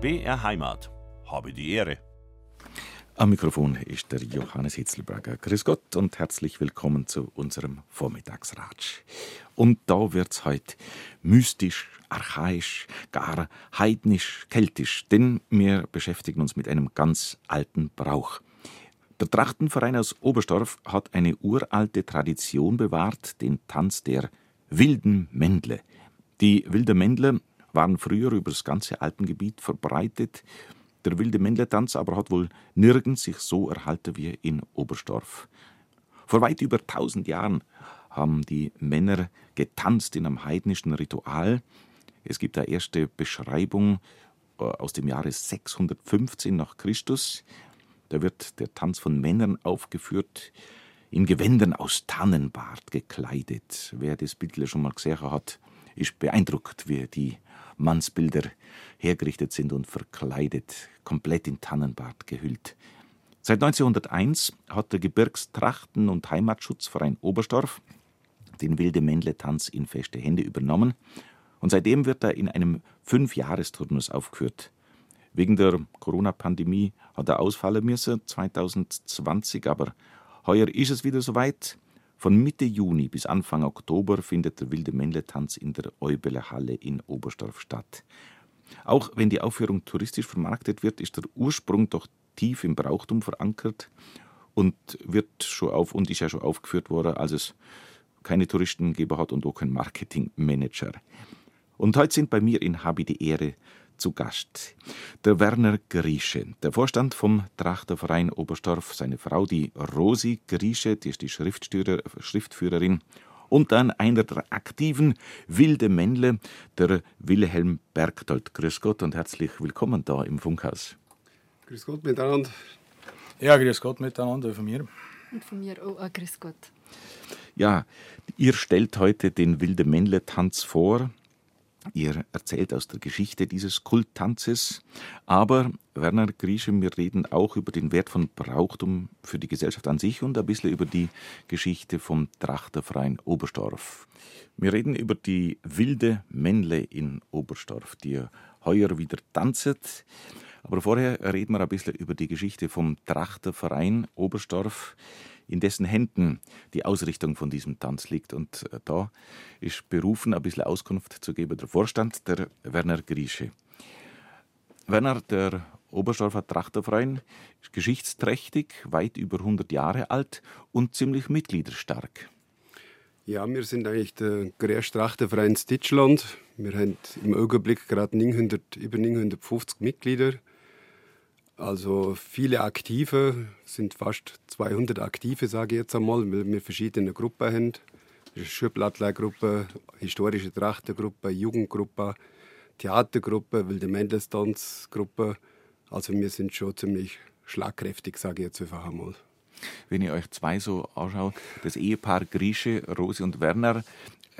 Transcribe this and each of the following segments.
BR Heimat. Habe die Ehre. Am Mikrofon ist der Johannes Hitzelberger. Grüß Gott und herzlich willkommen zu unserem Vormittagsratsch. Und da wird's heute mystisch, archaisch, gar heidnisch, keltisch, denn wir beschäftigen uns mit einem ganz alten Brauch. Der Trachtenverein aus Oberstdorf hat eine uralte Tradition bewahrt, den Tanz der wilden Mändle. Die wilde Mändle waren früher über das ganze Alpengebiet verbreitet. Der wilde Mändletanz aber hat wohl nirgends sich so erhalten wie in Oberstdorf. Vor weit über tausend Jahren haben die Männer getanzt in einem heidnischen Ritual. Es gibt eine erste Beschreibung äh, aus dem Jahre 615 nach Christus. Da wird der Tanz von Männern aufgeführt, in Gewändern aus Tannenbart gekleidet. Wer das Bild schon mal gesehen hat, ist beeindruckt, wie die Mannsbilder hergerichtet sind und verkleidet, komplett in Tannenbart gehüllt. Seit 1901 hat der Gebirgstrachten- und Heimatschutzverein Oberstdorf den Wilde Mändle-Tanz in feste Hände übernommen und seitdem wird er in einem Fünfjahresturnus aufgeführt. Wegen der Corona-Pandemie hat er ausfallen müssen 2020, aber heuer ist es wieder soweit. Von Mitte Juni bis Anfang Oktober findet der Wilde Männle-Tanz in der Eubeler Halle in Oberstdorf statt. Auch wenn die Aufführung touristisch vermarktet wird, ist der Ursprung doch tief im Brauchtum verankert und wird schon auf und ist ja schon aufgeführt worden, als es keine Touristengeber hat und auch kein Marketingmanager. Und heute sind bei mir in Habi die Ehre zu Gast. Der Werner Griesche, der Vorstand vom Trachterverein Oberstdorf, seine Frau, die Rosi Griesche, die ist die Schriftführerin, und dann einer der aktiven wilde Männle, der Wilhelm Bergtold. Grüß Gott und herzlich willkommen da im Funkhaus. Grüß Gott miteinander. Ja, grüß Gott miteinander von mir. Und von mir auch, auch grüß Gott. Ja, ihr stellt heute den wilde Männle Tanz vor. Ihr erzählt aus der Geschichte dieses Kulttanzes, aber Werner Griesche, wir reden auch über den Wert von Brauchtum für die Gesellschaft an sich und ein bisschen über die Geschichte vom Trachterverein Oberstdorf. Wir reden über die wilde Männle in Oberstdorf, die heuer wieder tanzet. Aber vorher reden wir ein bisschen über die Geschichte vom Trachterverein Oberstdorf in dessen Händen die Ausrichtung von diesem Tanz liegt. Und äh, da ist berufen, ein bisschen Auskunft zu geben, der Vorstand, der Werner Griesche. Werner, der Oberstdorfer Trachterverein, ist geschichtsträchtig, weit über 100 Jahre alt und ziemlich mitgliederstark. Ja, wir sind eigentlich der größte Trachterverein in Deutschland. Wir haben im Augenblick gerade 900, über 950 Mitglieder. Also viele Aktive, sind fast 200 Aktive, sage ich jetzt einmal, weil wir verschiedene Gruppen haben. Schürblattler-Gruppe, historische Trachtengruppe, Jugendgruppe, Theatergruppe, wilde Mendelsdance-Gruppe. Also wir sind schon ziemlich schlagkräftig, sage ich jetzt einfach einmal. Wenn ich euch zwei so anschaue, das Ehepaar Grieche, Rosi und Werner,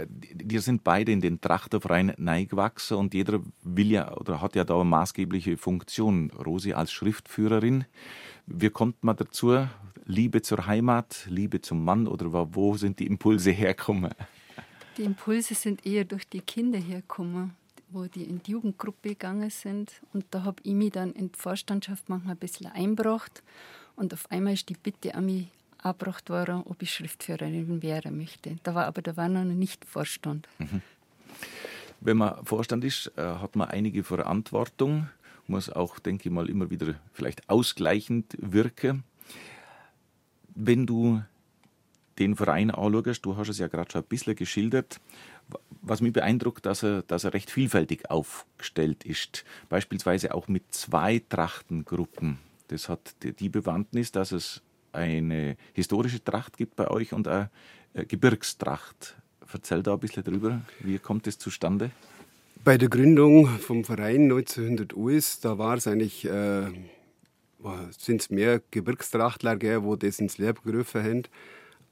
die sind beide in den Trachterverein neigewachsen und jeder will ja oder hat ja da eine maßgebliche Funktion. Rosi als Schriftführerin. Wie kommt man dazu? Liebe zur Heimat, Liebe zum Mann oder wo sind die Impulse hergekommen? Die Impulse sind eher durch die Kinder hergekommen, wo die in die Jugendgruppe gegangen sind. Und da habe ich mich dann in die Vorstandschaft manchmal ein bisschen eingebracht. Und auf einmal ist die Bitte an mich angebracht worden, ob ich Schriftführerin werden möchte. Da war aber da war noch nicht Vorstand. Mhm. Wenn man Vorstand ist, äh, hat man einige Verantwortung, muss auch, denke ich mal, immer wieder vielleicht ausgleichend wirken. Wenn du den Verein anschaust, du hast es ja gerade schon ein bisschen geschildert, was mich beeindruckt, dass er, dass er recht vielfältig aufgestellt ist. Beispielsweise auch mit zwei Trachtengruppen. Das hat die Bewandtnis, dass es eine historische Tracht gibt bei euch und eine Gebirgstracht. Erzähl da ein bisschen drüber. Wie kommt es zustande? Bei der Gründung vom Verein 1901, da war es eigentlich, äh, sind es mehr Gebirgstrachtler, gell, wo das ins Leben gerufen haben.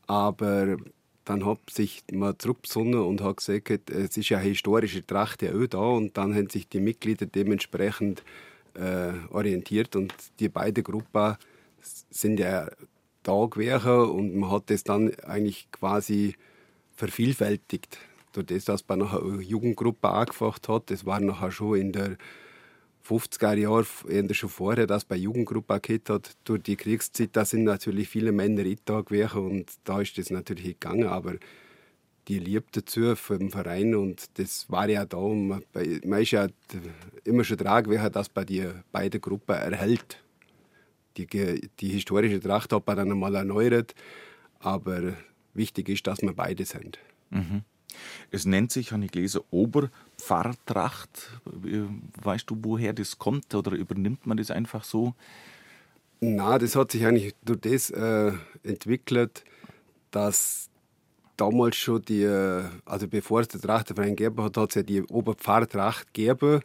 Aber dann hat sich mal zurückbesonnen und hat gesagt, es ist ja eine historische Tracht ja auch da. Und dann haben sich die Mitglieder dementsprechend äh, orientiert und die beiden Gruppen sind ja da gewesen und man hat das dann eigentlich quasi vervielfältigt. Durch das, dass man nachher eine Jugendgruppe angefangen hat, das war nachher schon in der 50er Jahren, eher schon vorher, das bei Jugendgruppe gehabt hat. Durch die Kriegszeit, da sind natürlich viele Männer in da gewesen und da ist das natürlich gegangen, aber die Liebe dazu vom Verein und das war ja da. Man, man ist ja immer schon dran gewesen, dass bei die beiden Gruppen erhält. Die, die historische Tracht hat man dann einmal erneuert, aber wichtig ist, dass wir beide sind. Mhm. Es nennt sich, habe ich gelesen, Oberpfarrtracht. Weißt du, woher das kommt oder übernimmt man das einfach so? Na, das hat sich eigentlich durch das äh, entwickelt, dass damals schon die, äh, also bevor es der Trachtenverein gegeben hat, hat es ja die Oberpfarrtracht gegeben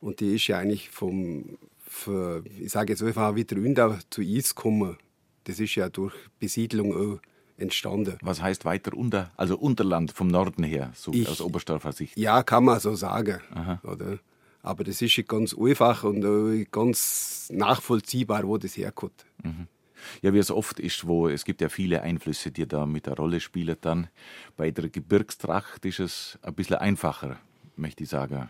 und die ist ja eigentlich vom, für, ich sage jetzt einfach wieder Ündau zu Eis gekommen. Das ist ja durch Besiedlung auch entstanden. Was heißt weiter unter, also Unterland vom Norden her, so ich, aus Oberstdorfer Sicht? Ja, kann man so sagen. Oder? Aber das ist ganz einfach und ganz nachvollziehbar, wo das herkommt. Mhm. Ja, wie es oft ist, wo es gibt ja viele Einflüsse, die da mit der Rolle spielen dann. Bei der Gebirgstracht ist es ein bisschen einfacher, möchte ich sagen.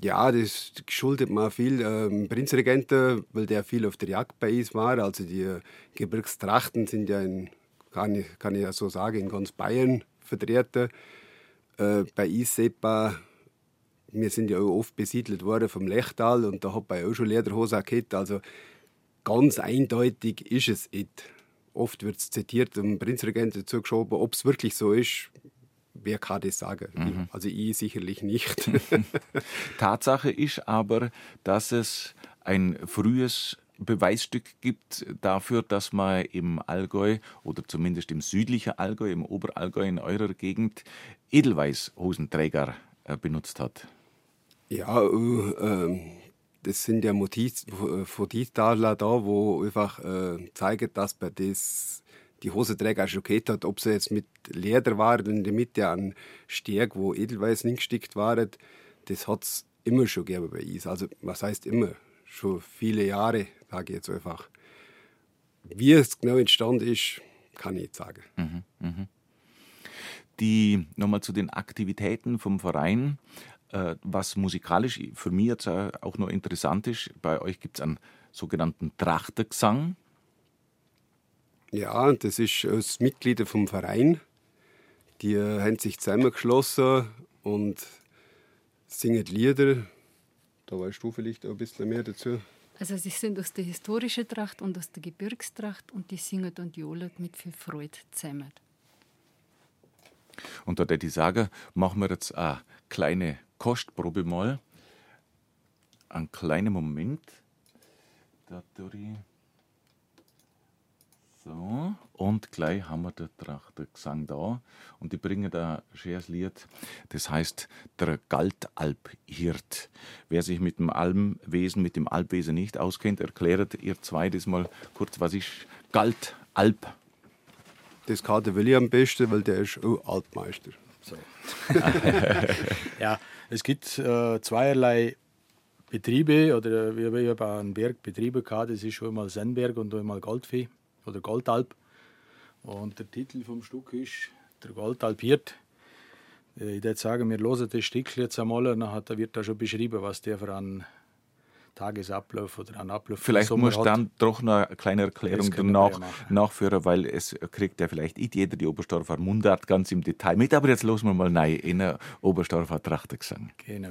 Ja, das schuldet man viel ähm, Prinzregenten, weil der viel auf der Jagd bei uns war. Also die Gebirgstrachten sind ja in kann ich, kann ich ja so sagen, in ganz Bayern vertreten. Äh, bei Isepa, wir sind ja auch oft besiedelt worden vom Lechtal und da hat man auch schon Lederhosen gehabt. Also ganz eindeutig ist es nicht. Oft wird es zitiert, dem Prinzregent dazu geschoben, ob es wirklich so ist. Wer kann das sagen? Mhm. Also ich sicherlich nicht. Tatsache ist aber, dass es ein frühes Beweisstück gibt dafür, dass man im Allgäu oder zumindest im südlichen Allgäu, im Oberallgäu in eurer Gegend Edelweiß-Hosenträger äh, benutzt hat. Ja, äh, das sind ja von Dietaler da, wo einfach äh, zeigen, dass man das die Hosenträger schon gehabt hat, ob sie jetzt mit Leder waren in der Mitte an Stärk, wo Edelweiß nicht gestickt waren, das hat es immer schon gegeben bei uns. Also was heißt immer? Schon viele Jahre sage ich jetzt einfach. Wie es genau entstanden ist, kann ich nicht sagen. Mhm, mh. Die nochmal zu den Aktivitäten vom Verein. Äh, was musikalisch für mich jetzt auch noch interessant ist, bei euch gibt es einen sogenannten Trachtergesang. Ja, das ist aus Mitglieder vom Verein. Die haben sich zusammengeschlossen und singen Lieder. Da weißt du vielleicht ein bisschen mehr dazu. Also sie sind aus der historischen Tracht und aus der Gebirgstracht und die singen und johlen mit viel Freude zusammen. Und da würde ich sagen, machen wir jetzt eine kleine Kostprobe mal. Einen kleinen Moment. Da tue ich so, und gleich haben wir den Trachtergesang da. Und die bringen da ein schönes Lied, das heißt Der Galtalphirt. Wer sich mit dem Almwesen, mit dem Alpwesen nicht auskennt, erklärt ihr zwei das mal kurz, was ist Galtalp? Das kann der Willi am besten, weil der ist auch Altmeister. So. ja, es gibt äh, zweierlei Betriebe, oder wir haben einen Berg Betriebe gehabt, das ist schon einmal Sennberg und einmal Goldvieh oder Goldalp. Und der Titel vom Stück ist der Goldalpiert. Äh, ich würde sagen, wir hören das Stück jetzt einmal und dann wird da schon beschrieben, was der für einen Tagesablauf oder einen Ablauf Vielleicht muss dann doch noch eine kleine Erklärung danach nachführen, weil es kriegt ja vielleicht nicht jeder die Oberstdorfer Mundart ganz im Detail mit, aber jetzt losen wir mal rein in einen Oberstdorfer Trachtengesang. Genau.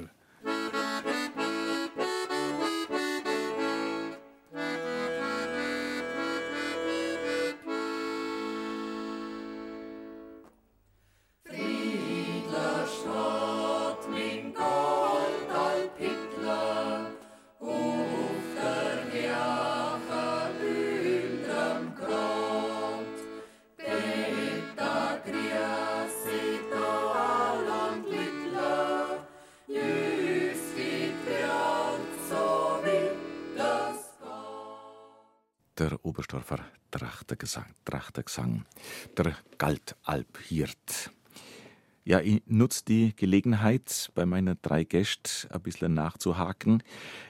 Nutze die Gelegenheit, bei meinen drei Gästen ein bisschen nachzuhaken.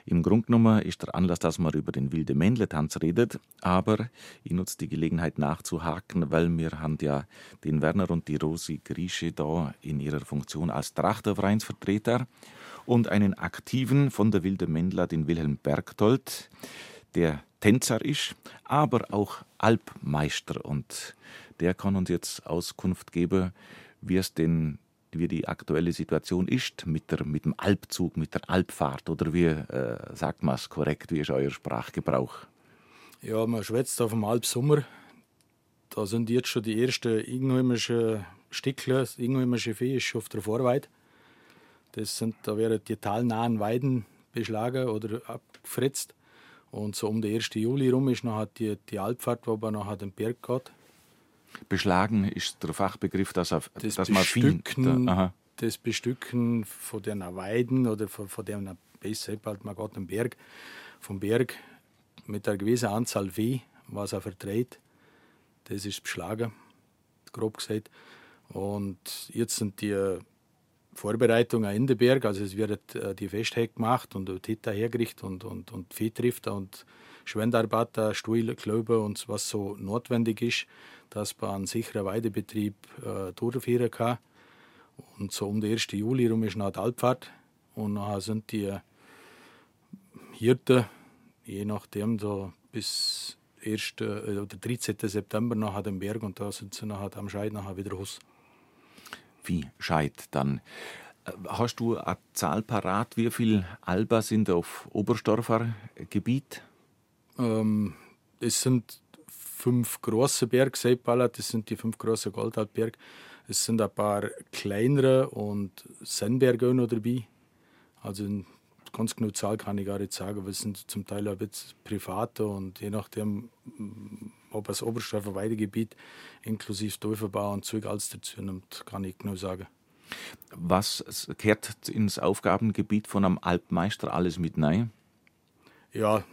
Im Grunde genommen ist der Anlass, dass man über den wilde Männle-Tanz redet, aber ich nutze die Gelegenheit nachzuhaken, weil wir haben ja den Werner und die Rosi Grieche da in ihrer Funktion als Trachtervereinsvertreter und einen aktiven von der Wilde Mendler, den Wilhelm Bergtold, der Tänzer ist, aber auch Alpmeister. Und der kann uns jetzt Auskunft geben, wie es denn wie die aktuelle Situation ist mit, der, mit dem Alpzug, mit der Alpfahrt oder wie äh, sagt man es korrekt, wie ist euer Sprachgebrauch? Ja, man schwätzt auf dem Alpsommer. Da sind jetzt schon die ersten ingenheimischen Stickler, das ingenheimische Vieh ist schon auf der Vorweide. Das sind, da werden die talnahen Weiden beschlagen oder abgefretzt. Und so um den 1. Juli rum ist noch die, die Alpfahrt, wo man nachher den Berg geht. Beschlagen ist der Fachbegriff, dass, er, das dass man Bestücken, da, das Bestücken von den Weiden oder von, von dem besser halt man geht Berg, vom Berg mit einer gewissen Anzahl Vieh, was er verträgt, das ist beschlagen, grob gesagt. Und jetzt sind die Vorbereitungen in den Berg, also es wird äh, die Festheck gemacht und die Titta hergerichtet und, und, und Viehtrifter und Schwendarbeiter, Stuhl, Klöber und was so notwendig ist, dass man einen sicheren Weidebetrieb äh, durchführen kann. Und so um den 1. Juli rum ist noch die Alpfahrt und nachher sind die Hirten, je nachdem, so bis 1. Äh, oder 13. September nachher den Berg und da sind sie nachher am Scheid nachher wieder raus wie Scheid dann. Äh, hast du eine Zahl parat, wie viele Alba sind auf Oberstorfer Gebiet? Ähm, es sind fünf große Berge, Seipala, das sind die fünf großen Goldalpberge. Es sind ein paar kleinere und Sennberge noch dabei. Also ganz genau Zahl kann ich gar nicht sagen, weil es sind zum Teil ein bisschen private und je nachdem, ob das Oberstdorfer Weidegebiet inklusive Täuferbau und Zeug alles dazu nimmt, kann ich genau sagen. Was kehrt ins Aufgabengebiet von einem Alpmeister alles mit rein? Ja,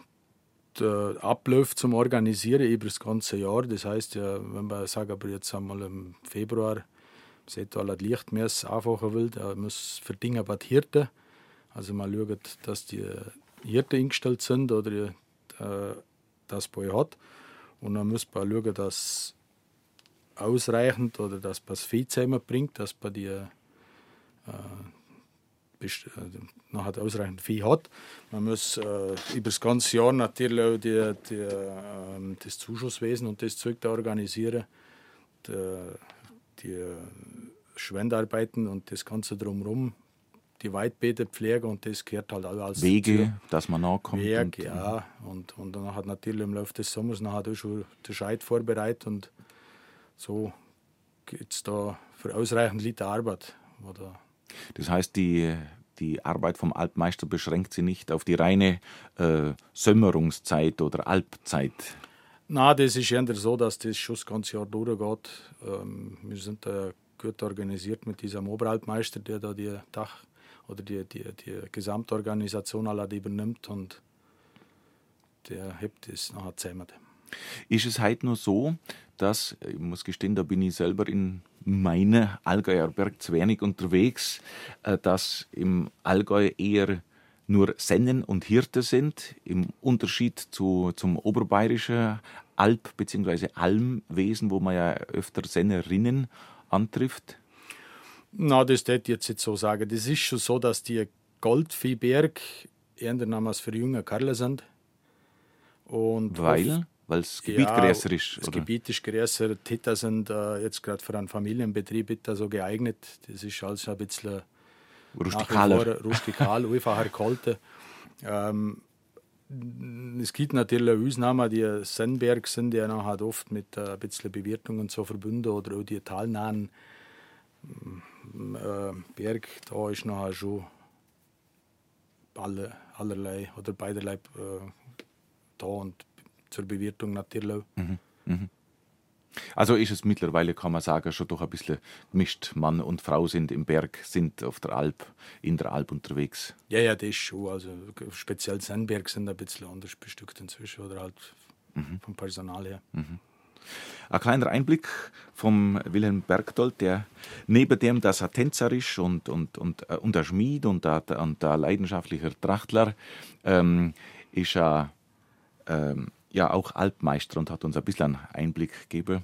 der Ablauf zum Organisieren über das ganze Jahr. Das heißt, ja, wenn man sagen, aber jetzt einmal im Februar, seht ihr, Lichtmess anfachen will, da muss für Dinge bei Hirten. Also man schaut, dass die Hirten eingestellt sind oder äh, das Boy hat. Und dann muss man schauen, dass ausreichend oder dass man das Vieh zusammenbringt, dass man die äh, äh nachher ausreichend Vieh hat. Man muss äh, über das ganze Jahr natürlich auch die, die, äh, das Zuschusswesen und das Zeug da organisieren. Die, die Schwendarbeiten und das Ganze drumherum die Weidbeete pflegen und das gehört halt alles Wege, dazu. dass man nachkommt. Weg, und, ja. Und, und dann hat natürlich im Laufe des Sommers dann hat schon der Scheid vorbereitet und so gibt es da für ausreichend Liter Arbeit. Oder das heißt, die, die Arbeit vom Alpmeister beschränkt sich nicht auf die reine äh, Sömmerungszeit oder Alpzeit. Na, das ist eher so, dass das schon das ganze Jahr durchgeht. Ähm, wir sind da gut organisiert mit diesem Oberalpmeister, der da die Dach oder die, die, die Gesamtorganisation alle übernimmt und der hebt es nachher zusammen. Ist es heute nur so, dass, ich muss gestehen, da bin ich selber in meiner Allgäuer Berg zu wenig unterwegs, äh, dass im Allgäu eher nur Sennen und Hirte sind, im Unterschied zu, zum oberbayerischen Alp- bzw. Almwesen, wo man ja öfter Sennerinnen antrifft? Na, das ich jetzt nicht so sagen. Das ist schon so, dass die Goldviehberg eher namens für junge Kerle sind. Und Weil? Weil das Gebiet ja, größer ist? Das oder? Gebiet ist größer. Die Titter sind äh, jetzt gerade für einen Familienbetrieb so geeignet. Das ist also ein bisschen rustikaler. rustikal, einfacher gehalten. Ähm, es gibt natürlich Ausnahmen, die Sennberg sind, die dann halt oft mit äh, ein bisschen Bewirtung und so verbunden oder auch die talnahen äh, Berg, da ist nachher schon alle, allerlei oder beiderlei äh, da und zur Bewirtung natürlich. Mhm. Mhm. Also ist es mittlerweile, kann man sagen, schon doch ein bisschen gemischt. Mann und Frau sind im Berg, sind auf der Alp, in der Alp unterwegs. Ja, ja, das ist schon. Also speziell Sennberg sind ein bisschen anders bestückt inzwischen oder halt mhm. vom Personal her. Mhm. Ein kleiner Einblick vom Wilhelm Bergdold, der neben dem, dass er Tänzer ist und, und, und, äh, und ein Schmied und ein, und ein leidenschaftlicher Trachtler, ähm, ist er ähm, ja auch Alpmeister und hat uns ein bisschen Einblick gegeben,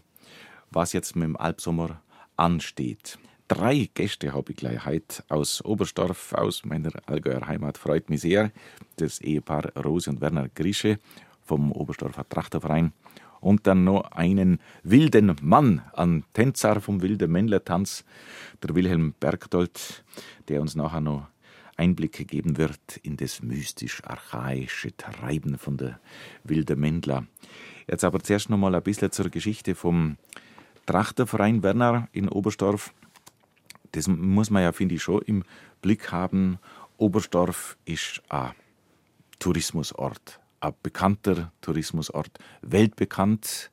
was jetzt mit dem Alpsommer ansteht. drei Gäste habe ich gleich heute aus Oberstdorf, aus meiner Allgäuer Heimat. Freut mich sehr. Das Ehepaar Rose und Werner Grische vom Oberstdorfer Trachterverein. Und dann noch einen wilden Mann, ein Tänzer vom Wilde Männler-Tanz, der Wilhelm Bergdold, der uns nachher noch Einblicke geben wird in das mystisch-archaische Treiben von der Wilde Mändler. Jetzt aber zuerst noch mal ein bisschen zur Geschichte vom Trachterverein Werner in Oberstdorf. Das muss man ja, finde ich, schon im Blick haben. Oberstdorf ist ein Tourismusort, ein bekannter Tourismusort, weltbekannt.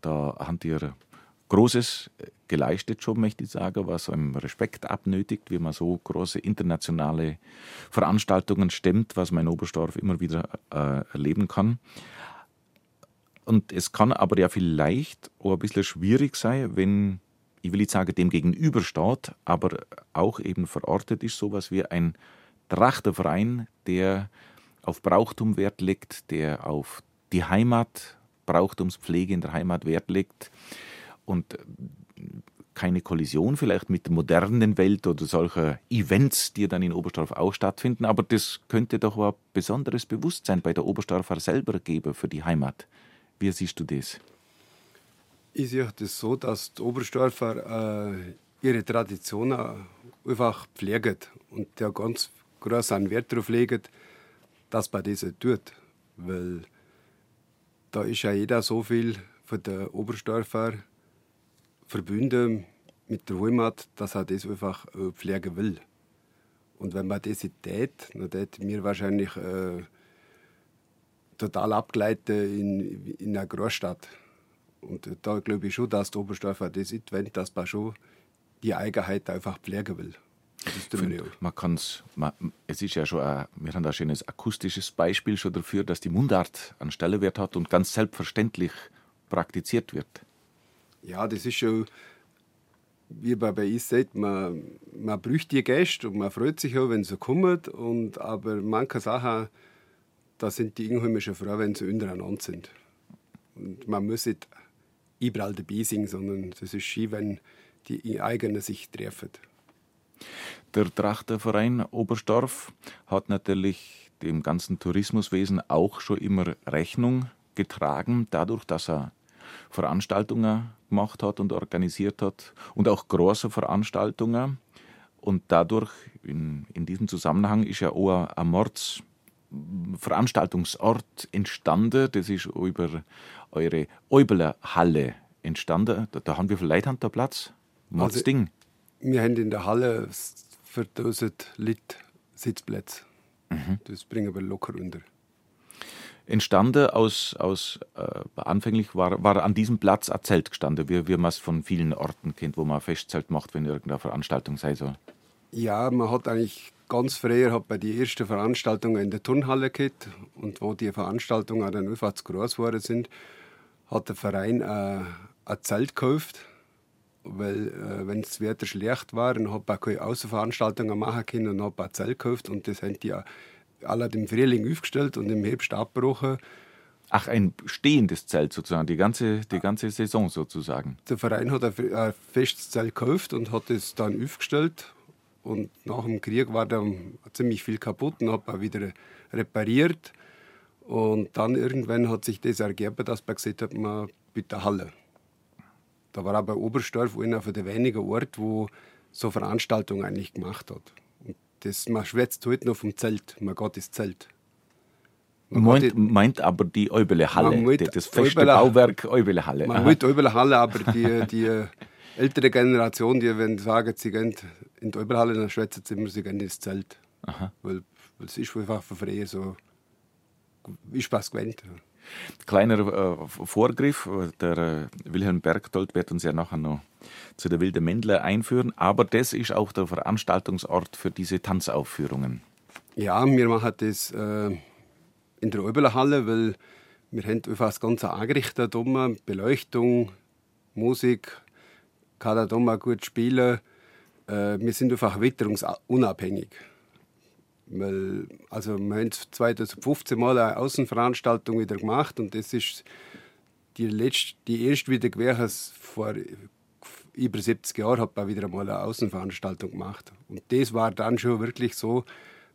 Da haben die Großes geleistet schon, möchte ich sagen, was einem Respekt abnötigt, wie man so große internationale Veranstaltungen stemmt, was man in Oberstdorf immer wieder äh, erleben kann. Und es kann aber ja vielleicht auch ein bisschen schwierig sein, wenn, ich will nicht sagen, dem gegenübersteht, aber auch eben verortet ist sowas wie ein Trachterverein, der auf Brauchtum Wert legt, der auf die Heimat, Brauchtumspflege in der Heimat Wert legt und äh, keine Kollision vielleicht mit der modernen Welt oder solcher Events, die dann in Oberstdorf auch stattfinden, aber das könnte doch ein besonderes Bewusstsein bei der Oberstdorfer selber geben für die Heimat. Wie siehst du das? Ich sehe das so, dass die Oberstdorfer äh, ihre Traditionen einfach pflegen und der ganz großen Wert darauf legen, dass man das tut. Weil da ist ja jeder so viel von der Oberstdorfer verbunden mit der Heimat, dass er das einfach äh, pflegen will. Und wenn man das tät, dann tät mir wahrscheinlich äh, total abgleiten in, in einer Großstadt. Und da glaube ich schon, dass der Oberstdorfer das nicht wenn, dass man schon die Eigenheit einfach pflegen will. Find, man kann's, man, es ist ja schon, ein, wir haben ein schönes akustisches Beispiel schon dafür, dass die Mundart einen Stellenwert hat und ganz selbstverständlich praktiziert wird. Ja, das ist schon, wie man bei uns sagt, man, man brücht die Gäste und man freut sich auch, wenn sie kommen. Und, aber manche Sachen, da sind die einheimischen Frauen, wenn sie untereinander sind. Und man muss nicht überall dabei sein, sondern es ist schön, wenn die eigenen sich treffen. Der Trachterverein Oberstdorf hat natürlich dem ganzen Tourismuswesen auch schon immer Rechnung getragen, dadurch, dass er Veranstaltungen gemacht hat und organisiert hat und auch große Veranstaltungen. Und dadurch, in, in diesem Zusammenhang, ist ja auch ein Mordsveranstaltungsort entstanden. Das ist über eure Eubeler Halle entstanden. Da, da haben wir vielleicht an der Platz. Mordsding. Also, wir haben in der Halle für 1000 Leute Sitzplätze. Mhm. Das bringen wir locker unter entstanden aus, aus äh, anfänglich war, war an diesem Platz ein Zelt gestanden, wie, wie man es von vielen Orten kennt, wo man ein Festzelt macht, wenn irgendeine Veranstaltung sei soll. Ja, man hat eigentlich ganz früher hat bei die ersten Veranstaltungen in der Turnhalle gehabt und wo die Veranstaltungen dann einfach zu groß geworden sind, hat der Verein äh, ein Zelt gekauft, weil äh, wenn das Wetter schlecht war, dann hat man keine Außenveranstaltungen machen können und hat ein Zelt gekauft und das haben die alle im Frühling aufgestellt und im Herbst abgebrochen. Ach, ein stehendes Zelt sozusagen, die ganze, die ganze Saison sozusagen. Der Verein hat ein festes Zelt gekauft und hat es dann aufgestellt. Und nach dem Krieg war dann ziemlich viel kaputt und hat man wieder repariert. Und dann irgendwann hat sich das ergeben, dass man gesagt hat, man bitte Halle. Da war aber Oberstdorf einer den wenigen Orten, wo so Veranstaltungen eigentlich gemacht hat. Das, man schwätzt heute noch vom Zelt. Man geht ins Zelt. Man meint, meint aber die Eubele Halle, das feste Eubele, Bauwerk Eubele Halle. Man meint Eubele Halle, aber die, die ältere Generation, die wenn sagen, sie gehen in die Eubele Halle, dann schwätzen sie immer, sie gehen ins Zelt. Aha. Weil, es ist einfach von früher so, ist was gewöhnt. Kleiner äh, Vorgriff, der äh, Wilhelm Bergdold wird uns ja nachher noch zu der Wilde Mändler einführen, aber das ist auch der Veranstaltungsort für diese Tanzaufführungen. Ja, wir machen das äh, in der Oberhalle, weil wir haben einfach das Ganze angerichtet, um, Beleuchtung, Musik, kann da gut spielen. Äh, wir sind einfach witterungsunabhängig. Weil, also wir haben 2015 mal eine Außenveranstaltung wieder gemacht und das ist die, letzte, die erste wieder gewesen vor über 70 Jahren hat man wieder einmal eine Außenveranstaltung gemacht. Und das war dann schon wirklich so,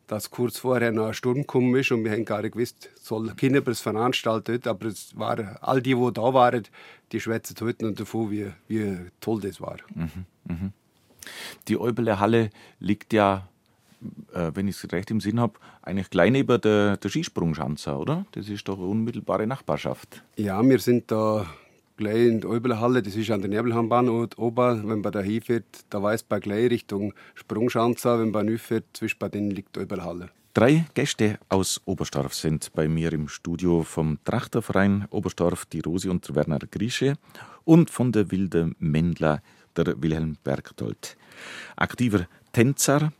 dass kurz vorher noch ein Sturm gekommen ist und wir haben gar nicht gewusst, soll Kinderpreis veranstaltet, aber es war all die, die da waren, die schwätzen heute und davon, wie, wie toll das war. Mhm, mh. Die Eubele Halle liegt ja, äh, wenn ich es recht im Sinn habe, eigentlich gleich neben der, der Skisprungschanze, oder? Das ist doch eine unmittelbare Nachbarschaft. Ja, wir sind da gleich in der Eubelhalle, das ist an der Nebelhambahn oben. Wenn man da hinfährt, da weiß man gleich Richtung Sprungschanze. Wenn man fährt, zwischen bei denen liegt die Eubelhalle. Drei Gäste aus Oberstorf sind bei mir im Studio vom Trachterverein Oberstorf, die Rosi und der Werner Grische und von der Wilde Mendler, der Wilhelm Bergdold. Aktiver Tänzer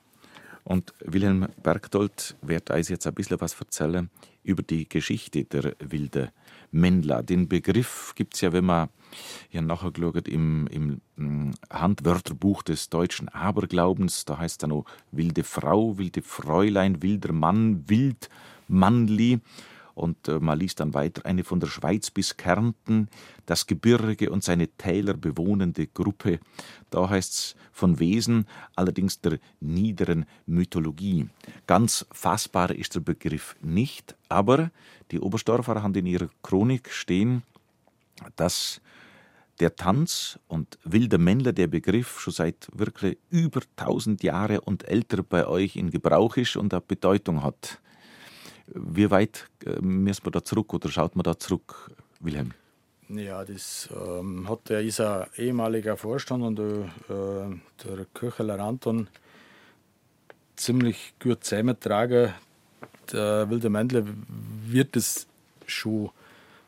und Wilhelm Bergdold wird uns jetzt ein bisschen was erzählen über die Geschichte der Wilde Mendler. Den Begriff gibt es ja, wenn man hier nachher geschaut, im, im hm, Handwörterbuch des deutschen Aberglaubens, da heißt dann noch wilde Frau, wilde Fräulein, wilder Mann, wild Mannli. Und äh, man liest dann weiter eine von der Schweiz bis Kärnten, das Gebirge und seine Täler bewohnende Gruppe. Da heißt es von Wesen, allerdings der niederen Mythologie. Ganz fassbar ist der Begriff nicht, aber die Oberstorfer haben in ihrer Chronik stehen, dass der Tanz und wilde Männler der Begriff schon seit wirklich über tausend Jahre und älter bei euch in Gebrauch ist und eine Bedeutung hat. Wie weit äh, müssen wir da zurück oder schaut man da zurück, Wilhelm? Ja, das ähm, hat der ist ehemaliger Vorstand und äh, der Köcheler Anton ziemlich gut zusammentragen. Der Wilde Mändler wird es schon,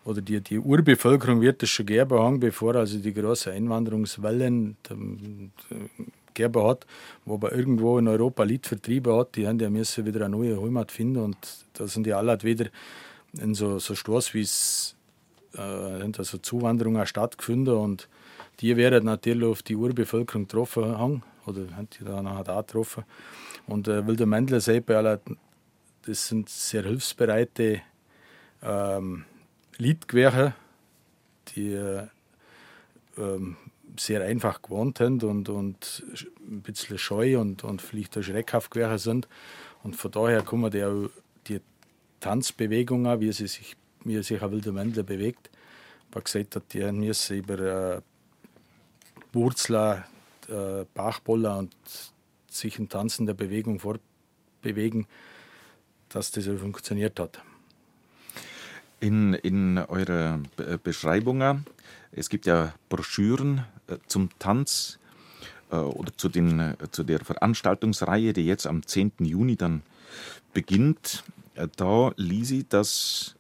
oder die, die Urbevölkerung wird es schon gerne haben, bevor also die großen Einwanderungswellen gegeben hat, wo man irgendwo in Europa Lied vertrieben hat, die haben ja müssen wieder eine neue Heimat finden und da sind die alle wieder in so, so Stoß, wie es äh, also Zuwanderung stattgefunden und die werden natürlich auf die Urbevölkerung getroffen haben, oder haben die dann auch getroffen. Und äh, Wilder Mendler sagt das sind sehr hilfsbereite ähm, Liedgewerke, die äh, ähm, sehr einfach gewohnt sind und, und ein bisschen scheu und, und vielleicht auch schreckhaft gewesen sind. Und von daher kommen die, die Tanzbewegungen, wie sie sich, wie sich ein wilder Wendler bewegt, man gesagt hat, die müssen über äh, Wurzeln, äh, Bachboller und sich in tanzender Bewegung fortbewegen, dass das funktioniert hat. In, in eurer Beschreibungen, es gibt ja Broschüren zum Tanz äh, oder zu, den, äh, zu der Veranstaltungsreihe, die jetzt am 10. Juni dann beginnt. Da ließ ich, dass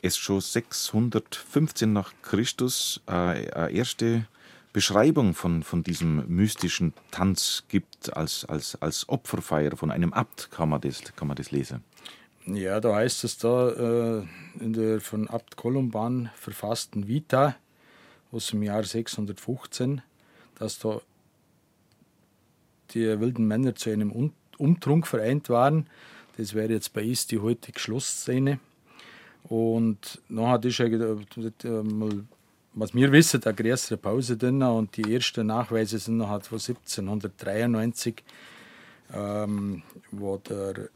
es schon 615 nach Christus eine erste Beschreibung von, von diesem mystischen Tanz gibt als, als, als Opferfeier von einem Abt, kann man das, kann man das lesen. Ja, da heißt es da äh, in der von Abt Kolumban verfassten Vita aus dem Jahr 615, dass da die wilden Männer zu einem Umtrunk vereint waren. Das wäre jetzt bei uns die heutige Schlussszene. Und nachher ist ja mal, was wir wissen, eine größere Pause drin und die ersten Nachweise sind noch von 1793, ähm, wo der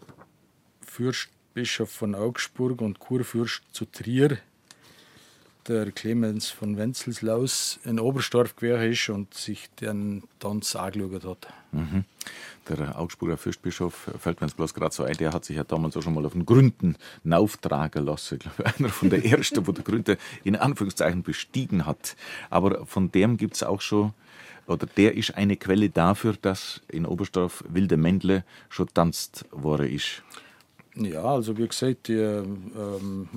Fürstbischof von Augsburg und Kurfürst zu Trier der Clemens von Wenzelslaus in Oberstorf gewesen ist und sich den Tanz angeschaut hat. Mhm. Der Augsburger Fürstbischof fällt mir jetzt bloß gerade so ein, der hat sich ja damals auch schon mal auf den Gründen nauftragen lassen. Ich glaube, einer von der ersten, wo der Gründe in Anführungszeichen bestiegen hat. Aber von dem gibt es auch schon, oder der ist eine Quelle dafür, dass in Oberstorf wilde Mändle schon tanzt worden ist. Ja, also wie gesagt, die ähm,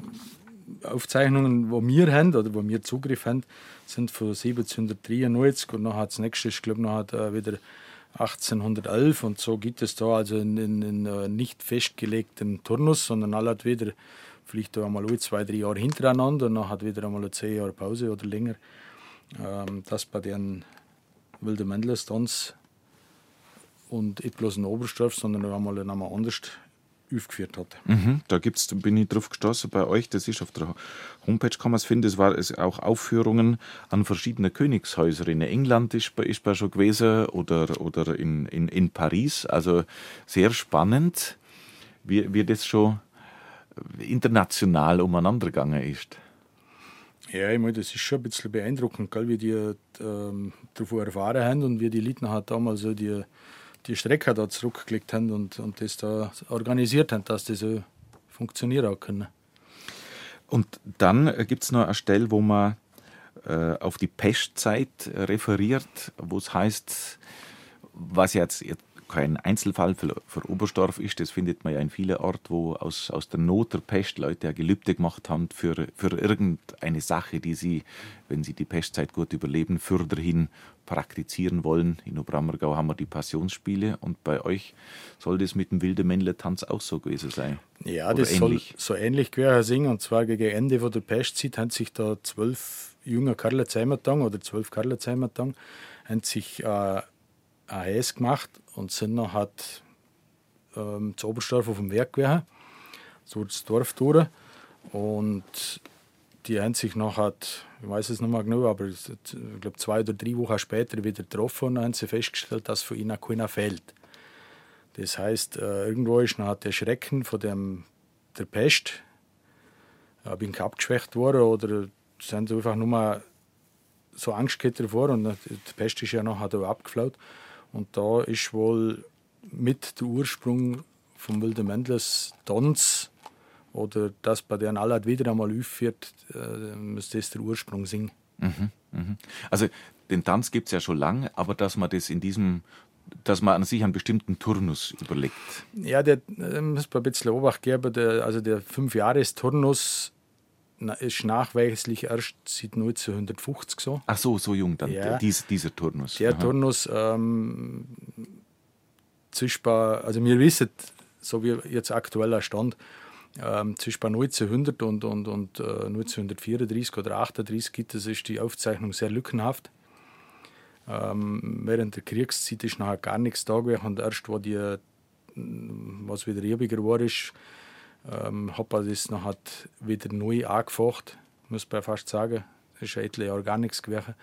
Aufzeichnungen, die wir haben oder wo wir Zugriff haben, sind von 1793 und noch das nächste, ich glaube, noch wieder 1811 und so gibt es da also einen, einen nicht festgelegten Turnus, sondern alle hat wieder vielleicht einmal zwei, drei Jahre hintereinander und dann hat wieder einmal zehn Jahre Pause oder länger, ähm, dass bei den wilden Mändlerstanz und nicht bloß in Oberstdorf, sondern einmal, einmal anders aufgeführt hat. Mhm, da gibt's, bin ich drauf gestoßen bei euch, das ist auf der Homepage, kann man es finden, es war es auch Aufführungen an verschiedenen Königshäusern. In England ist, ist man schon gewesen oder, oder in, in, in Paris, also sehr spannend, wie, wie das schon international umeinander gegangen ist. Ja, ich meine, das ist schon ein bisschen beeindruckend, gell, wie die ähm, davor erfahren haben und wie die Leute halt damals so die, die Strecke da zurückgelegt haben und, und das da organisiert haben, dass das so funktionieren kann. Und dann gibt es noch eine Stelle, wo man äh, auf die Pestzeit referiert, wo es heißt, was jetzt kein Einzelfall für, für, Oberstdorf ist. Das findet man ja in vielen Orten, wo aus, aus der Not der Pest Leute ein Gelübde gemacht haben für, für irgendeine Sache, die sie, wenn sie die Pestzeit gut überleben, fürderhin praktizieren wollen. In Obrammergau haben wir die Passionsspiele und bei euch soll das mit dem wilden Männle-Tanz auch so gewesen sein. Ja, Oder das ähnlich? soll so ähnlich gewesen sein. Und zwar gegen Ende von der Pestzeit haben sich da zwölf junge zusammengetan oder zwölf zusammengetan, haben sich äh, AS gemacht und sind noch hat ähm, zu Oberstdorf auf dem Werk gewesen, so das Dorf durch. Und die haben sich noch hat, ich weiß es nicht mehr genau, aber ich glaube zwei oder drei Wochen später wieder getroffen und haben sie festgestellt, dass von ihnen keiner fehlt. Das heißt, äh, irgendwo ist noch der Schrecken von dem, der Pest äh, bin abgeschwächt worden oder sind einfach nur so Angst davor und die Pest ist ja noch abgeflaut. Und da ist wohl mit der Ursprung vom Wilde Mendles Tanz oder das bei deren aller wieder einmal aufführt, äh, müsste das der Ursprung singen. Mhm, mh. Also den Tanz gibt es ja schon lange, aber dass man das in diesem dass man an sich einen bestimmten Turnus überlegt. Ja, der äh, muss man ein bisschen Obacht geben. Der, also der Fünfjahresturnus ist nachweislich erst seit 1950 so. Ach so, so jung dann, ja. dies, dieser Turnus. Der Aha. Turnus, ähm, zwischen, also wir wissen, so wie jetzt aktueller Stand, ähm, zwischen 1900 und, und, und äh, 1934 oder 1938 das ist die Aufzeichnung sehr lückenhaft. Ähm, während der Kriegszeit ist nachher gar nichts da gewesen und erst, wo die, was wieder riebiger war, ist, ähm, habe das noch hat wieder neu angefocht, muss man fast sagen. Das ist etliche Jahre gar nichts gewesen.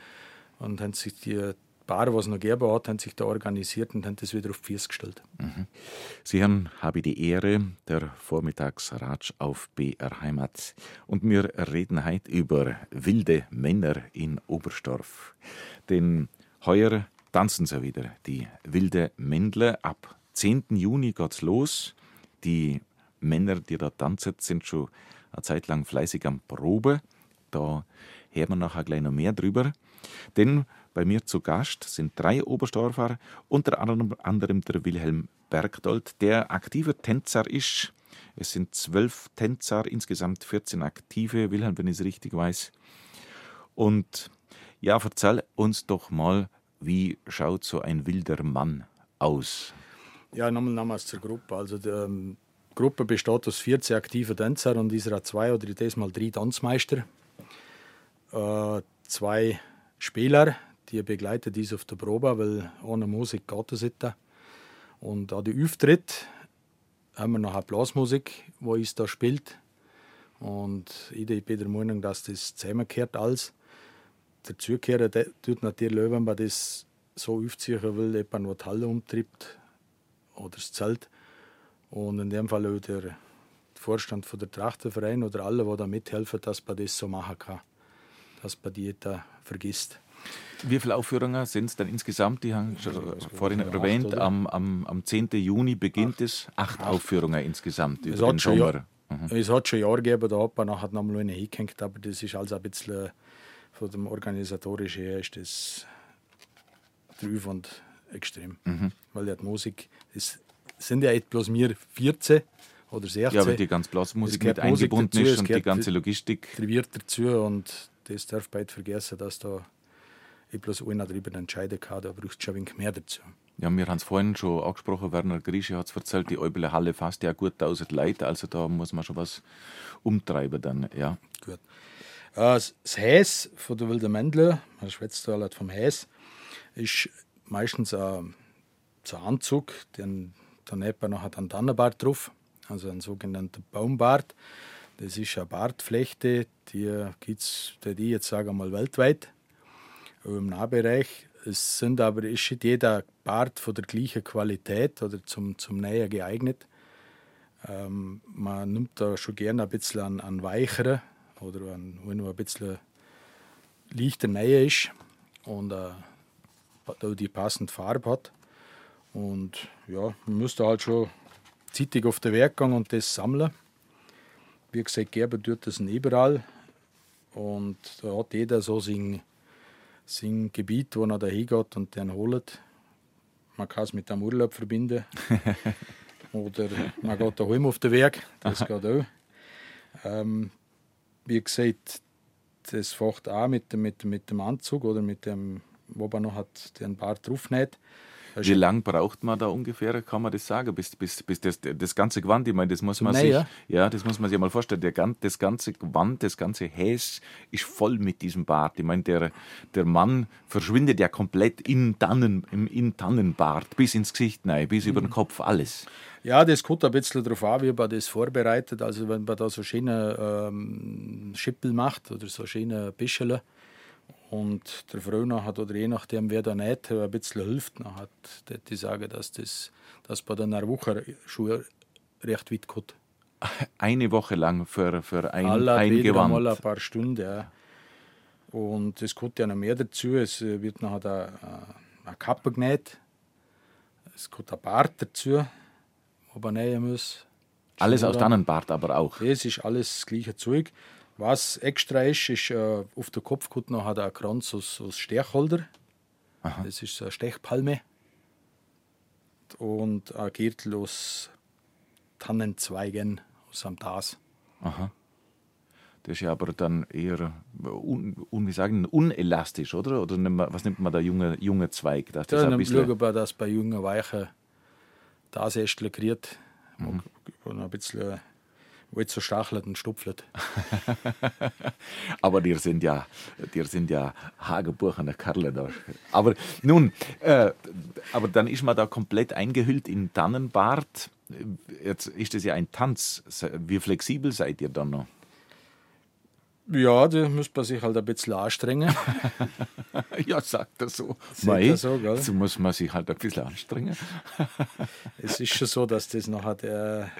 Und haben sich die Paar, was noch gegeben hat, haben sich da organisiert und haben das wieder auf die Füße gestellt. Mhm. Sie haben, habe die Ehre, der Vormittagsratsch auf BR Heimat. Und wir reden heute über wilde Männer in Oberstdorf. Denn heuer tanzen sie wieder, die wilde Mändle. Ab 10. Juni geht's los. Die Männer, die da tanzen, sind schon eine Zeit lang fleißig am Probe. Da hören wir nachher gleich noch mehr drüber. Denn bei mir zu Gast sind drei Oberstdorfer, unter anderem der Wilhelm Bergdold, der aktiver Tänzer ist. Es sind zwölf Tänzer, insgesamt 14 aktive, Wilhelm, wenn ich es richtig weiß. Und ja, erzähl uns doch mal, wie schaut so ein wilder Mann aus? Ja, nochmal nochmals zur Gruppe. Also der, Gruppe besteht aus 14 aktiven Tänzer und dieser hat zwei oder diesmal drei Tanzmeister. Äh, zwei Spieler, die begleiten dies auf der Probe, weil ohne Musik geht es nicht. Und an den Auftritt haben wir noch eine Blasmusik, wo es da spielt. Und ich bin der Meinung, dass das zusammengehört alles. Der Zugkehrer tut natürlich, wenn man das so aufziehen will, jemand, der die Halle umtreibt oder das Zelt, und in dem Fall auch der Vorstand von der Trachtenverein oder alle, die da mithelfen, dass man das so machen kann, dass man die da vergisst. Wie viele Aufführungen sind es dann insgesamt? Die haben schon vorhin erwähnt, am, am, am 10. Juni beginnt acht. es. Acht, acht, Aufführungen insgesamt über es den Sommer. Mhm. Es hat schon Jahre gegeben, da hat man nachher nochmal eine hingehängt, aber das ist also ein bisschen von dem Organisatorischen her ist das der Aufwand extrem. Mhm. Weil die Musik, ist sind ja bloß wir 14 oder 16. Ja, weil die ganze Blasmusik mit eingebunden dazu, ist und die ganze Logistik. Wird dazu und das darf man nicht vergessen, dass da ich bloß einer darüber entscheiden kann, da braucht es schon ein wenig mehr dazu. Ja, wir haben es vorhin schon angesprochen, Werner Grische hat es erzählt, die Eubele Halle fasst ja gut 1000 Leute, also da muss man schon was umtreiben dann, ja. Gut. Äh, das Häs von der Wilde Mendler, man schwätzt da halt vom Häs, ist meistens ein, ein Anzug, den daneben noch hat einen Tannenbart drauf, also ein sogenannter Baumbart. Das ist eine Bartflechte, die gibt es, die jetzt sagen mal weltweit, im Nahbereich. Es sind aber ist nicht jeder Bart von der gleichen Qualität oder zum, zum Näher geeignet. Ähm, man nimmt da schon gerne ein bisschen an, an weichere oder an, wenn nur ein bisschen leichter Nähe ist und äh, die passende Farbe hat. Und ja, man müsste halt schon zeitig auf den Weg gehen und das sammeln. Wie gesagt, Gerber tut das überall. Und da hat jeder so sein, sein Gebiet, wo er da hingeht und den holt. Man kann es mit dem Urlaub verbinden. Oder man geht daheim auf den Weg, das geht auch. Ähm, wie gesagt, das fängt auch mit, mit, mit dem Anzug oder mit dem, wo man noch hat, den Bart draufnäht. Wie lange braucht man da ungefähr, kann man das sagen, bis, bis, bis das, das ganze Gewand, ich meine, das muss man sich, ja, das muss man sich mal vorstellen, der, das ganze Gewand, das ganze Häs ist voll mit diesem Bart. Ich meine, der, der Mann verschwindet ja komplett in, Tannen, im in Tannenbart, bis ins Gesicht, nein, bis über den Mhm. Kopf, alles. Ja, das kommt ein bisschen darauf an, wie man das vorbereitet. Also wenn man da so schöne ähm, Schippel macht oder so schöne Bischele und der Frau hat oder je nachdem, wer da nicht ein bisschen hilft, dann hat die sagen, dass das dass dann eine Woche schon recht weit kommt. Eine Woche lang für, für ein, Alle ein wieder Gewand. mal ein paar Stunden. Ja. Und es kommt ja noch mehr dazu. Es wird noch eine, eine Kappe genäht. Es kommt ein Bart dazu, wo man nähen muss. Alles aus Schnurren. Tannenbart aber auch. Das ist alles das gleiche Zeug. Was extra ist, ist äh, auf der Kopf kommt noch hat ein Kranz aus, aus Stechholder. Das ist eine Stechpalme. Und ein Gürtel aus Tannenzweigen, aus einem Das. Aha. Das ist ja aber dann eher un, un, wie sagen, unelastisch, oder? Oder nimmt man, was nimmt man da, junge, junge Zweig? Das Dann ein bisschen, schauen wir, dass bei jungen Weichen das erst kriegt, Mhm. noch ein bisschen jetzt so stachelt und stupfelt. aber die sind ja, die sind ja hagebuchene Kerle da. Aber nun, äh, aber dann ist man da komplett eingehüllt in Tannenbart. Jetzt ist das ja ein Tanz. Wie flexibel seid ihr dann noch? Ja, da muss man sich halt ein bisschen anstrengen. Ja, sagt er so. Mei, er so, gell? so muss man sich halt ein bisschen anstrengen. Es ist schon so, dass das nachher der,